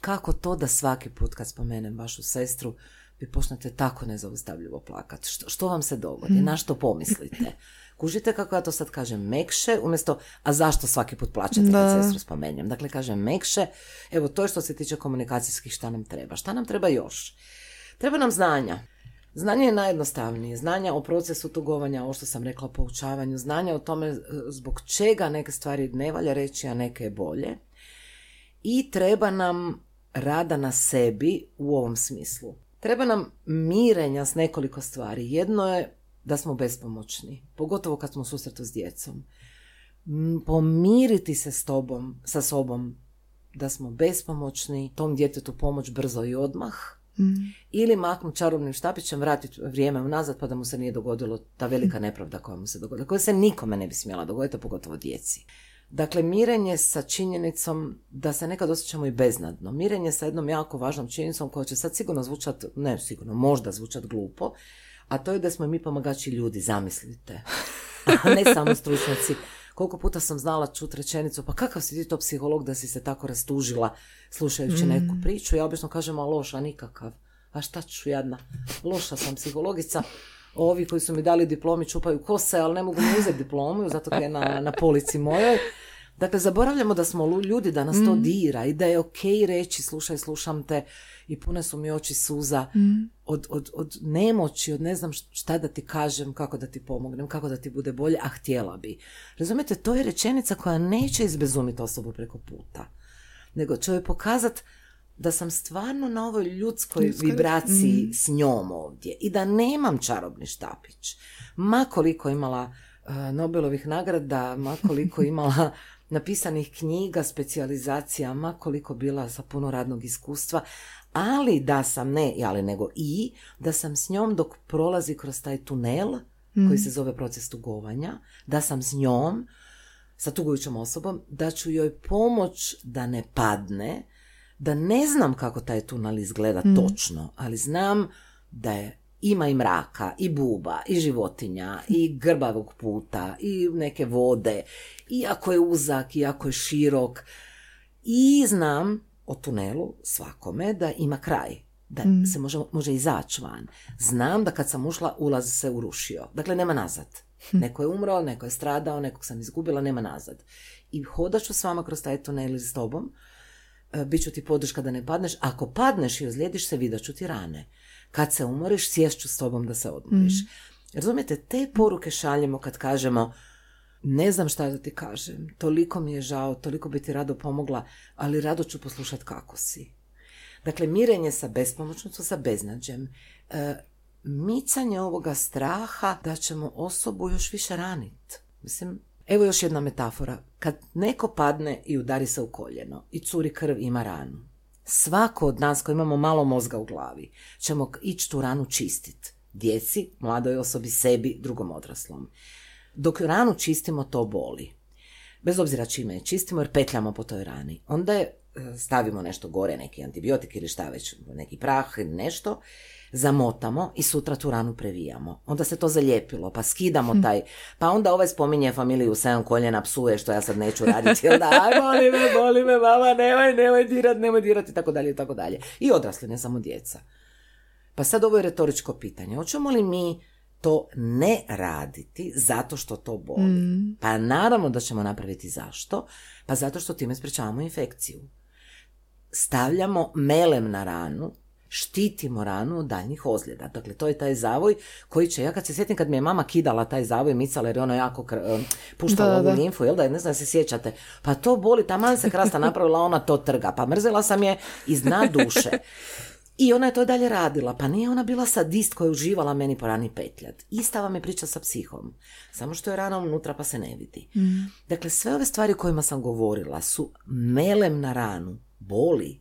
kako to da svaki put kad spomenem vašu sestru vi počnete tako nezaustavljivo plakat? Što, što vam se dogodi? Hmm. Na što pomislite? Kužite kako ja to sad kažem mekše, umjesto, a zašto svaki put plaćate kad sestru spomenjem? Dakle, kažem mekše, evo to je što se tiče komunikacijskih šta nam treba. Šta nam treba još? Treba nam znanja. Znanje je najjednostavnije. Znanja o procesu tugovanja, ovo što sam rekla o poučavanju, znanja o tome e, zbog čega neke stvari ne valja reći, a neke je bolje. I treba nam rada na sebi u ovom smislu. Treba nam mirenja s nekoliko stvari. Jedno je da smo bespomoćni, pogotovo kad smo u susretu s djecom. Pomiriti se s tobom, sa sobom, da smo bespomoćni, tom djetetu pomoć brzo i odmah, mm. ili maknuti čarobnim štapićem, vratiti vrijeme unazad pa da mu se nije dogodilo ta velika nepravda koja mu se dogodila, koja se nikome ne bi smjela dogoditi, pogotovo djeci. Dakle, mirenje sa činjenicom da se nekad osjećamo i beznadno. Mirenje sa jednom jako važnom činjenicom koja će sad sigurno zvučati, ne sigurno, možda zvučati glupo, a to je da smo mi pomagači ljudi, zamislite. A ne samo stručnjaci. Koliko puta sam znala čut rečenicu, pa kakav si ti to psiholog da si se tako rastužila slušajući mm. neku priču. Ja obično kažem, a loša, nikakav. A šta ću jadna? Loša sam psihologica ovi koji su mi dali diplomi čupaju kose, ali ne mogu mi uzeti diplomu, zato je na, na polici mojoj. Dakle, zaboravljamo da smo ljudi, da nas to mm. dira i da je ok reći slušaj, slušam te i pune su mi oči suza mm. od, od, od nemoći, od ne znam šta da ti kažem, kako da ti pomognem, kako da ti bude bolje, a htjela bi. Razumijete, to je rečenica koja neće izbezumiti osobu preko puta, nego će joj pokazati da sam stvarno na ovoj ljudskoj vibraciji mm. s njom ovdje i da nemam čarobni štapić. Ma koliko imala uh, Nobelovih nagrada, ma koliko imala napisanih knjiga, specijalizacija, ma koliko bila sa puno radnog iskustva, ali da sam, ne, ali nego i, da sam s njom dok prolazi kroz taj tunel, koji mm. se zove proces tugovanja, da sam s njom, sa tugujućom osobom, da ću joj pomoć da ne padne, da ne znam kako taj tunel izgleda mm. točno, ali znam da je ima i mraka, i buba, i životinja, i grbavog puta, i neke vode, iako je uzak, iako je širok. I znam o tunelu svakome da ima kraj, da mm. se može, može izaći van. Znam da kad sam ušla, ulaz se urušio. Dakle, nema nazad. Hm. Neko je umro, neko je stradao, nekog sam izgubila, nema nazad. I hodat ću s vama kroz taj tunel s tobom, E, bit ću ti podrška da ne padneš. Ako padneš i ozlijediš se, vidjet ću ti rane. Kad se umoriš, sješću s tobom da se odmoriš. Mm. Razumijete, te poruke šaljemo kad kažemo ne znam šta da ti kažem, toliko mi je žao, toliko bi ti rado pomogla, ali rado ću poslušat kako si. Dakle, mirenje sa bespomoćnošću, sa beznađem, e, micanje ovoga straha da ćemo osobu još više raniti. Mislim, evo još jedna metafora. Kad neko padne i udari se u koljeno i curi krv ima ranu, svako od nas koji imamo malo mozga u glavi ćemo ići tu ranu čistiti. Djeci, mladoj osobi, sebi, drugom odraslom. Dok ranu čistimo, to boli. Bez obzira čime je čistimo jer petljamo po toj rani. Onda je e, stavimo nešto gore, neki antibiotik ili šta već, neki prah ili nešto, zamotamo i sutra tu ranu previjamo. Onda se to zalijepilo, pa skidamo hm. taj, pa onda ovaj spominje familiju sedam koljena, psuje, što ja sad neću raditi, jel da, aj, boli me, boli me, mama, nemoj, nemoj dirat, nemoj dirat i tako dalje i tako dalje. I odrasli, ne samo djeca. Pa sad ovo je retoričko pitanje. Hoćemo li mi to ne raditi zato što to boli? Mm. Pa naravno da ćemo napraviti zašto? Pa zato što time sprečavamo infekciju. Stavljamo melem na ranu, štitimo ranu od daljnjih ozljeda. Dakle, to je taj zavoj koji će, ja kad se sjetim kad mi je mama kidala taj zavoj, micala jer je ono jako kr- puštala ovu limfu, jel da, ne znam se sjećate, pa to boli, taman se krasta napravila, ona to trga, pa mrzela sam je iz dna duše. I ona je to dalje radila, pa nije ona bila sadist koja je uživala meni po rani petljat. Ista vam je priča sa psihom, samo što je rana unutra pa se ne vidi. Mm. Dakle, sve ove stvari kojima sam govorila su melem na ranu, boli.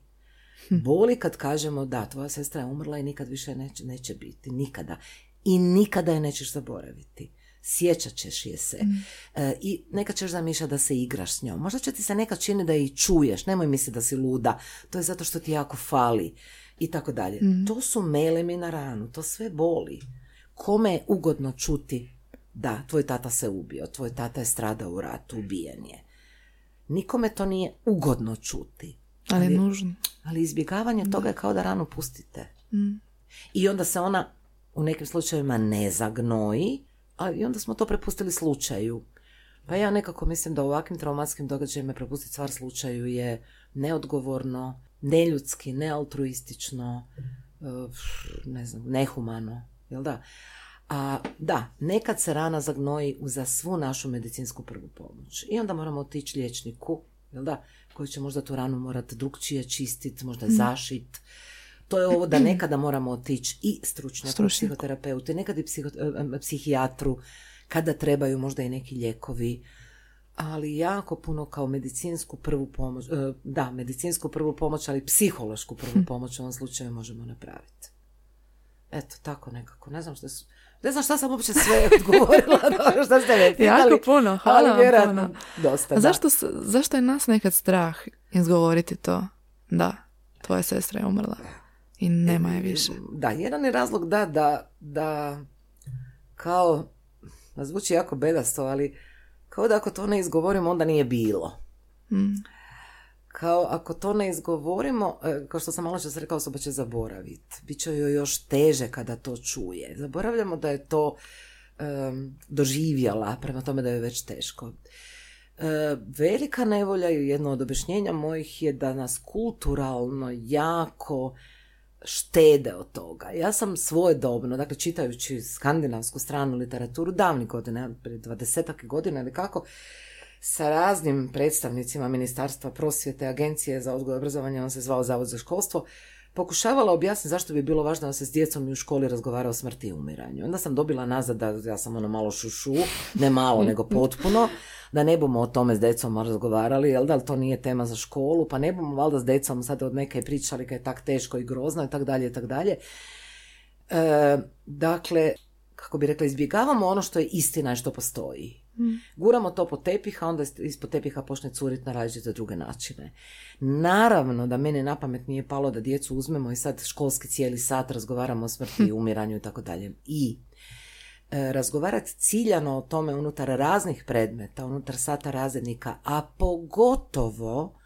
Hm. Boli kad kažemo da, tvoja sestra je umrla i nikad više neće, neće biti, nikada. I nikada je nećeš zaboraviti. Sjećat ćeš je se. Mm. E, I nekad ćeš zamišljati da se igraš s njom. Možda će ti se nekad čini da je i čuješ. Nemoj misliti da si luda. To je zato što ti jako fali i tako dalje. Mhm. To su melemi na ranu, to sve boli. Kome je ugodno čuti da, tvoj tata se ubio, tvoj tata je stradao u ratu, ubijen je. Nikome to nije ugodno čuti. Ali, ali nužno. Ali izbjegavanje toga je kao da ranu pustite. Mm. I onda se ona u nekim slučajevima ne zagnoji, ali onda smo to prepustili slučaju. Pa ja nekako mislim da u ovakvim traumatskim događajima prepustiti stvar slučaju je neodgovorno, neljudski, nealtruistično, e, ne znam, nehumano, jel da? A da, nekad se rana zagnoji za svu našu medicinsku prvu pomoć. I onda moramo otići liječniku, jel da, koji će možda tu ranu morati drugčije čistiti, možda mhm. zašit. To je ovo da nekada moramo otići i stručnjaku, psihoterapeuti, nekad i psiho, e, e, psihijatru, kada trebaju možda i neki lijekovi ali jako puno kao medicinsku prvu pomoć, e, da, medicinsku prvu pomoć, ali psihološku prvu hm. pomoć u ovom slučaju možemo napraviti. Eto, tako nekako. Ne znam što su... Ne znam šta sam uopće sve odgovorila, što ste me pitali. Jako puno, hvala ali vjerojatno dosta. A zašto, zašto je nas nekad strah izgovoriti to? Da, tvoja sestra je umrla i nema je više. Da, jedan je razlog da, da, da kao, zvuči jako bedasto, ali kao da ako to ne izgovorimo onda nije bilo. Mm. Kao ako to ne izgovorimo, e, kao što sam malo čas rekao, osoba će zaboraviti. Biće joj još teže kada to čuje. Zaboravljamo da je to um, doživjela, prema tome da je već teško. E, velika nevolja i jedno od objašnjenja mojih je da nas kulturalno jako štede od toga. Ja sam svojedobno, dakle čitajući skandinavsku stranu literaturu davnih godina, prije dvadesetak godina ili kako, sa raznim predstavnicima Ministarstva prosvjete, Agencije za odgoj i obrazovanje, on se zvao Zavod za školstvo, pokušavala objasniti zašto bi bilo važno da se s djecom i u školi razgovara o smrti i umiranju. Onda sam dobila nazad da ja sam ono malo šušu, ne malo nego potpuno, da ne bomo o tome s djecom razgovarali, jel da, to nije tema za školu, pa ne bomo valjda s djecom sad od neke pričali kad je tak teško i grozno i tak dalje i tak dalje. E, dakle, kako bi rekla, izbjegavamo ono što je istina i što postoji. Mm. Guramo to po tepiha, onda ispod tepiha počne curiti na različite druge načine. Naravno da mene na pamet nije palo da djecu uzmemo i sad školski cijeli sat razgovaramo o smrti i umiranju i tako dalje. I e, razgovarati ciljano o tome unutar raznih predmeta, unutar sata razrednika, a pogotovo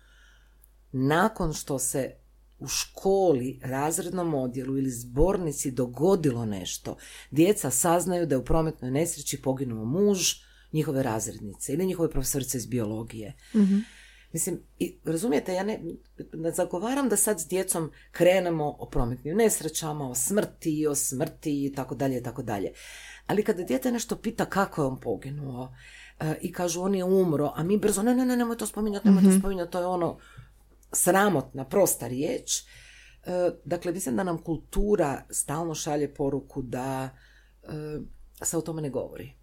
nakon što se u školi, razrednom odjelu ili zbornici dogodilo nešto, djeca saznaju da je u prometnoj nesreći poginuo muž, njihove razrednice ili njihove profesorice iz biologije. mm Mislim, i, razumijete, ja ne, ne zagovaram da sad s djecom krenemo o prometnim nesrećama, o smrti, o smrti i tako dalje i tako dalje. Ali kada dijete nešto pita kako je on poginuo e, i kažu on je umro, a mi brzo ne, ne, ne, nemoj to spominjati, nemoj to spominjati, to je ono sramotna, prosta riječ. E, dakle, mislim da nam kultura stalno šalje poruku da e, se o tome ne govori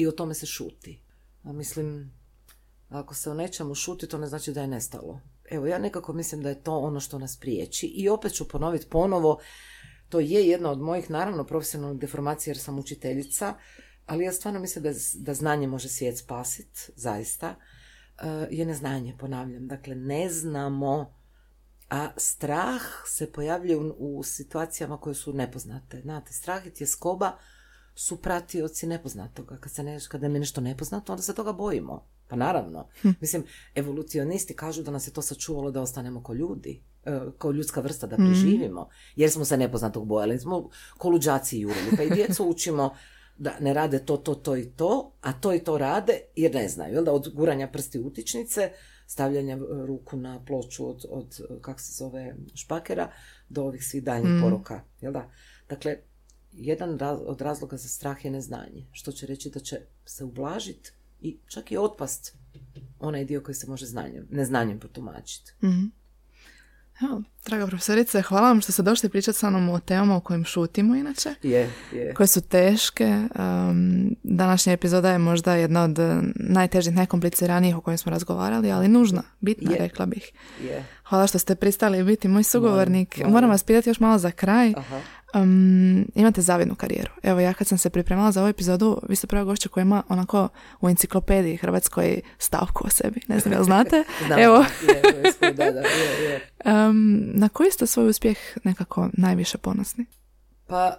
i o tome se šuti. A mislim, ako se o nečemu šuti, to ne znači da je nestalo. Evo, ja nekako mislim da je to ono što nas priječi. I opet ću ponoviti ponovo, to je jedna od mojih, naravno, profesionalnih deformacija jer sam učiteljica, ali ja stvarno mislim da, da znanje može svijet spasit, zaista, e, je neznanje, ponavljam. Dakle, ne znamo, a strah se pojavljuje u, u situacijama koje su nepoznate. Znate, strah i tjeskoba su pratioci nepoznatoga. Kad, se ne, kada je mi nešto nepoznato, onda se toga bojimo. Pa naravno. Hm. Mislim, evolucionisti kažu da nas je to sačuvalo da ostanemo ko ljudi, e, kao ljudska vrsta, da hm. preživimo. Jer smo se nepoznatog bojali. Smo ko luđaci jurili. Pa i djecu učimo da ne rade to, to, to i to, a to i to rade jer ne znaju. Jel da od guranja prsti utičnice, stavljanja ruku na ploču od, od kak se zove, špakera, do ovih svih daljnjih hm. poroka. Jel da? Dakle, jedan od razloga za strah je neznanje, što će reći da će se ublažiti i čak i otpast onaj dio koji se može znanjem, neznanjem protumačiti. Mm-hmm. Evo, draga profesorice, hvala vam što ste došli pričati sa mnom o temama o kojim šutimo inače. Je, je. Koje su teške. Um, današnja epizoda je možda jedna od najtežih, najkompliciranijih o kojim smo razgovarali, ali nužna, bitna, rekla bih. Je. Hvala što ste pristali biti moj sugovornik. Moram vas pitati još malo za kraj. Aha. Um, imate zavidnu karijeru. Evo ja kad sam se pripremala za ovu epizodu, vi ste prva gošća koja ima onako u enciklopediji Hrvatskoj stavku o sebi. Ne znam jel znate? Evo. um, na koji ste svoj uspjeh nekako najviše ponosni? Pa,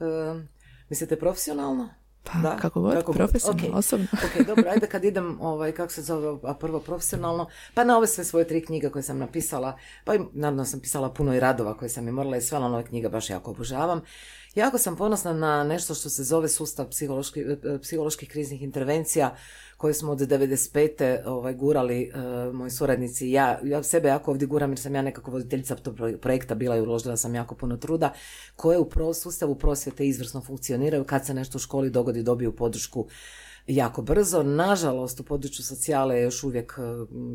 um, mislite profesionalno? Pa, da? kako god, kako profesionalno, okay. osobno. ok, dobro, ajde kad idem, ovaj, kako se zove, a prvo profesionalno, pa na ove sve svoje tri knjige koje sam napisala, pa i naravno sam pisala puno i radova koje sam je morala i sve, ali ove knjige baš jako obožavam. Jako sam ponosna na nešto što se zove sustav psihološki, e, psiholoških kriznih intervencija koje smo od 95. Ovaj, gurali uh, moji suradnici i ja. Ja sebe jako ovdje guram jer sam ja nekako voditeljica tog projekta bila i uložila sam jako puno truda koje u sustavu prosvjete izvrsno funkcioniraju kad se nešto u školi dogodi dobiju podršku jako brzo. Nažalost, u području socijale je još uvijek e,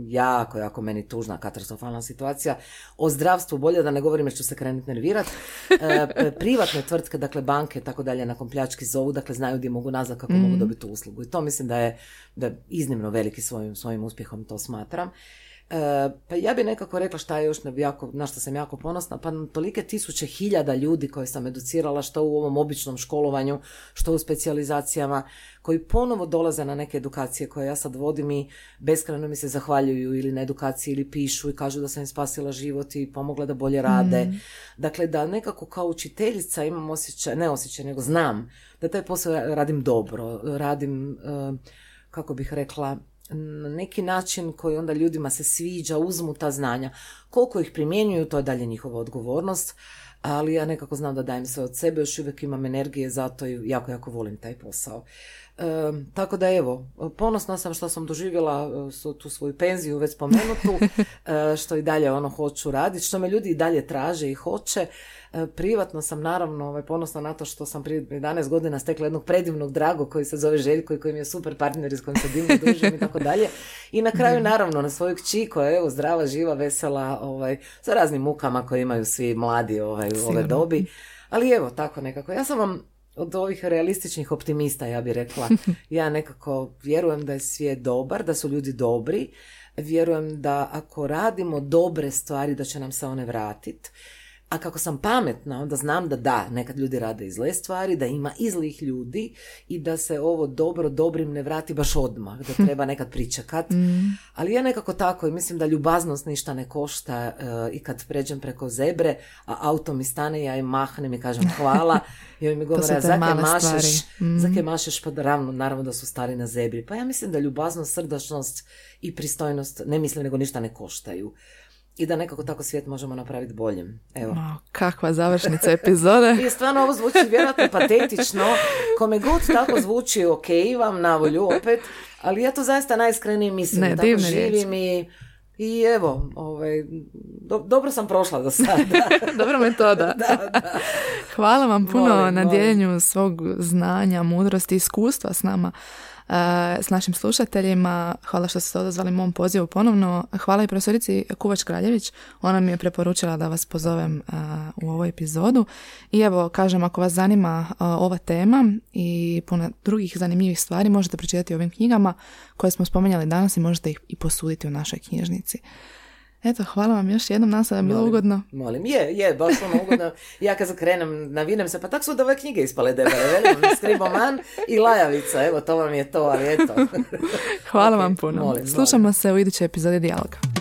jako, jako meni tužna, katastrofalna situacija. O zdravstvu bolje da ne govorim jer ću se krenuti nervirati. E, privatne tvrtke, dakle banke, tako dalje, nakon pljački zovu, dakle znaju gdje mogu nazad kako mogu mhm. dobiti uslugu. I to mislim da je, da iznimno veliki svojim, svojim uspjehom, to smatram. E, pa ja bi nekako rekla šta je još jako, na što sam jako ponosna, pa tolike tisuće hiljada ljudi koje sam educirala što u ovom običnom školovanju, što u specijalizacijama, koji ponovo dolaze na neke edukacije koje ja sad vodim i beskrajno mi se zahvaljuju ili na edukaciji ili pišu i kažu da sam im spasila život i pomogla da bolje rade. Mm. Dakle, da nekako kao učiteljica imam osjećaj, ne osjećaj, nego znam da taj posao radim dobro, radim, e, kako bih rekla, na neki način koji onda ljudima se sviđa, uzmu ta znanja. Koliko ih primjenjuju, to je dalje njihova odgovornost, ali ja nekako znam da dajem sve od sebe, još uvijek imam energije za to i jako, jako volim taj posao tako da evo, ponosna sam što sam doživjela e, tu svoju penziju već spomenutu, e, što i dalje ono hoću raditi, što me ljudi i dalje traže i hoće. E, privatno sam naravno ovaj, ponosna na to što sam prije 11 godina stekla jednog predivnog drago koji se zove Željko i koji mi je super partner i s kojim se divno družim i tako dalje. I na kraju naravno na svoju kći koja je evo, zdrava, živa, vesela, ovaj, sa raznim mukama koje imaju svi mladi ovaj, u ove dobi. Ali evo, tako nekako. Ja sam vam od ovih realističnih optimista, ja bih rekla. Ja nekako vjerujem da je svijet dobar, da su ljudi dobri. Vjerujem da ako radimo dobre stvari, da će nam se one vratiti. A kako sam pametna, onda znam da da, nekad ljudi rade i zle stvari, da ima i zlih ljudi i da se ovo dobro dobrim ne vrati baš odmah, da treba nekad pričekat. Mm. Ali ja nekako tako i mislim da ljubaznost ništa ne košta eh, i kad pređem preko zebre, a auto mi stane, ja im mahnem i kažem hvala i mi govore, zake mašeš, mm. zake mašeš, pa ravno, naravno da su stari na zebri. Pa ja mislim da ljubaznost, srdačnost i pristojnost, ne mislim nego ništa ne koštaju i da nekako tako svijet možemo napraviti boljim. Evo. Ma, kakva završnica epizode. I stvarno ovo zvuči vjerojatno patetično. Kome god tako zvuči ok, vam na volju opet, ali ja to zaista najiskrenije mislim. Ne, tako živim i, i evo, ovaj, do- dobro sam prošla do sada. Dobra metoda. da, da. Hvala vam puno Molim, na molim. dijeljenju svog znanja, mudrosti, iskustva s nama, s našim slušateljima. Hvala što ste se odazvali mom pozivu ponovno. Hvala i profesorici Kuvač Kraljević. Ona mi je preporučila da vas pozovem e, u ovu epizodu. I evo, kažem, ako vas zanima e, ova tema i puno drugih zanimljivih stvari, možete pročitati ovim knjigama koje smo spomenjali danas i možete ih i posuditi u našoj knjižnici. Eto, hvala vam još jednom, nam sada je bilo ugodno. Molim, je, je, baš ono ugodno. Ja kad zakrenem, navinem se, pa tak su da ove knjige ispale debele, velim, Skriboman i Lajavica, evo, to vam je to, ali eto. Hvala vam puno. molim, molim. Slušamo se u idućoj epizodi Dijaloga.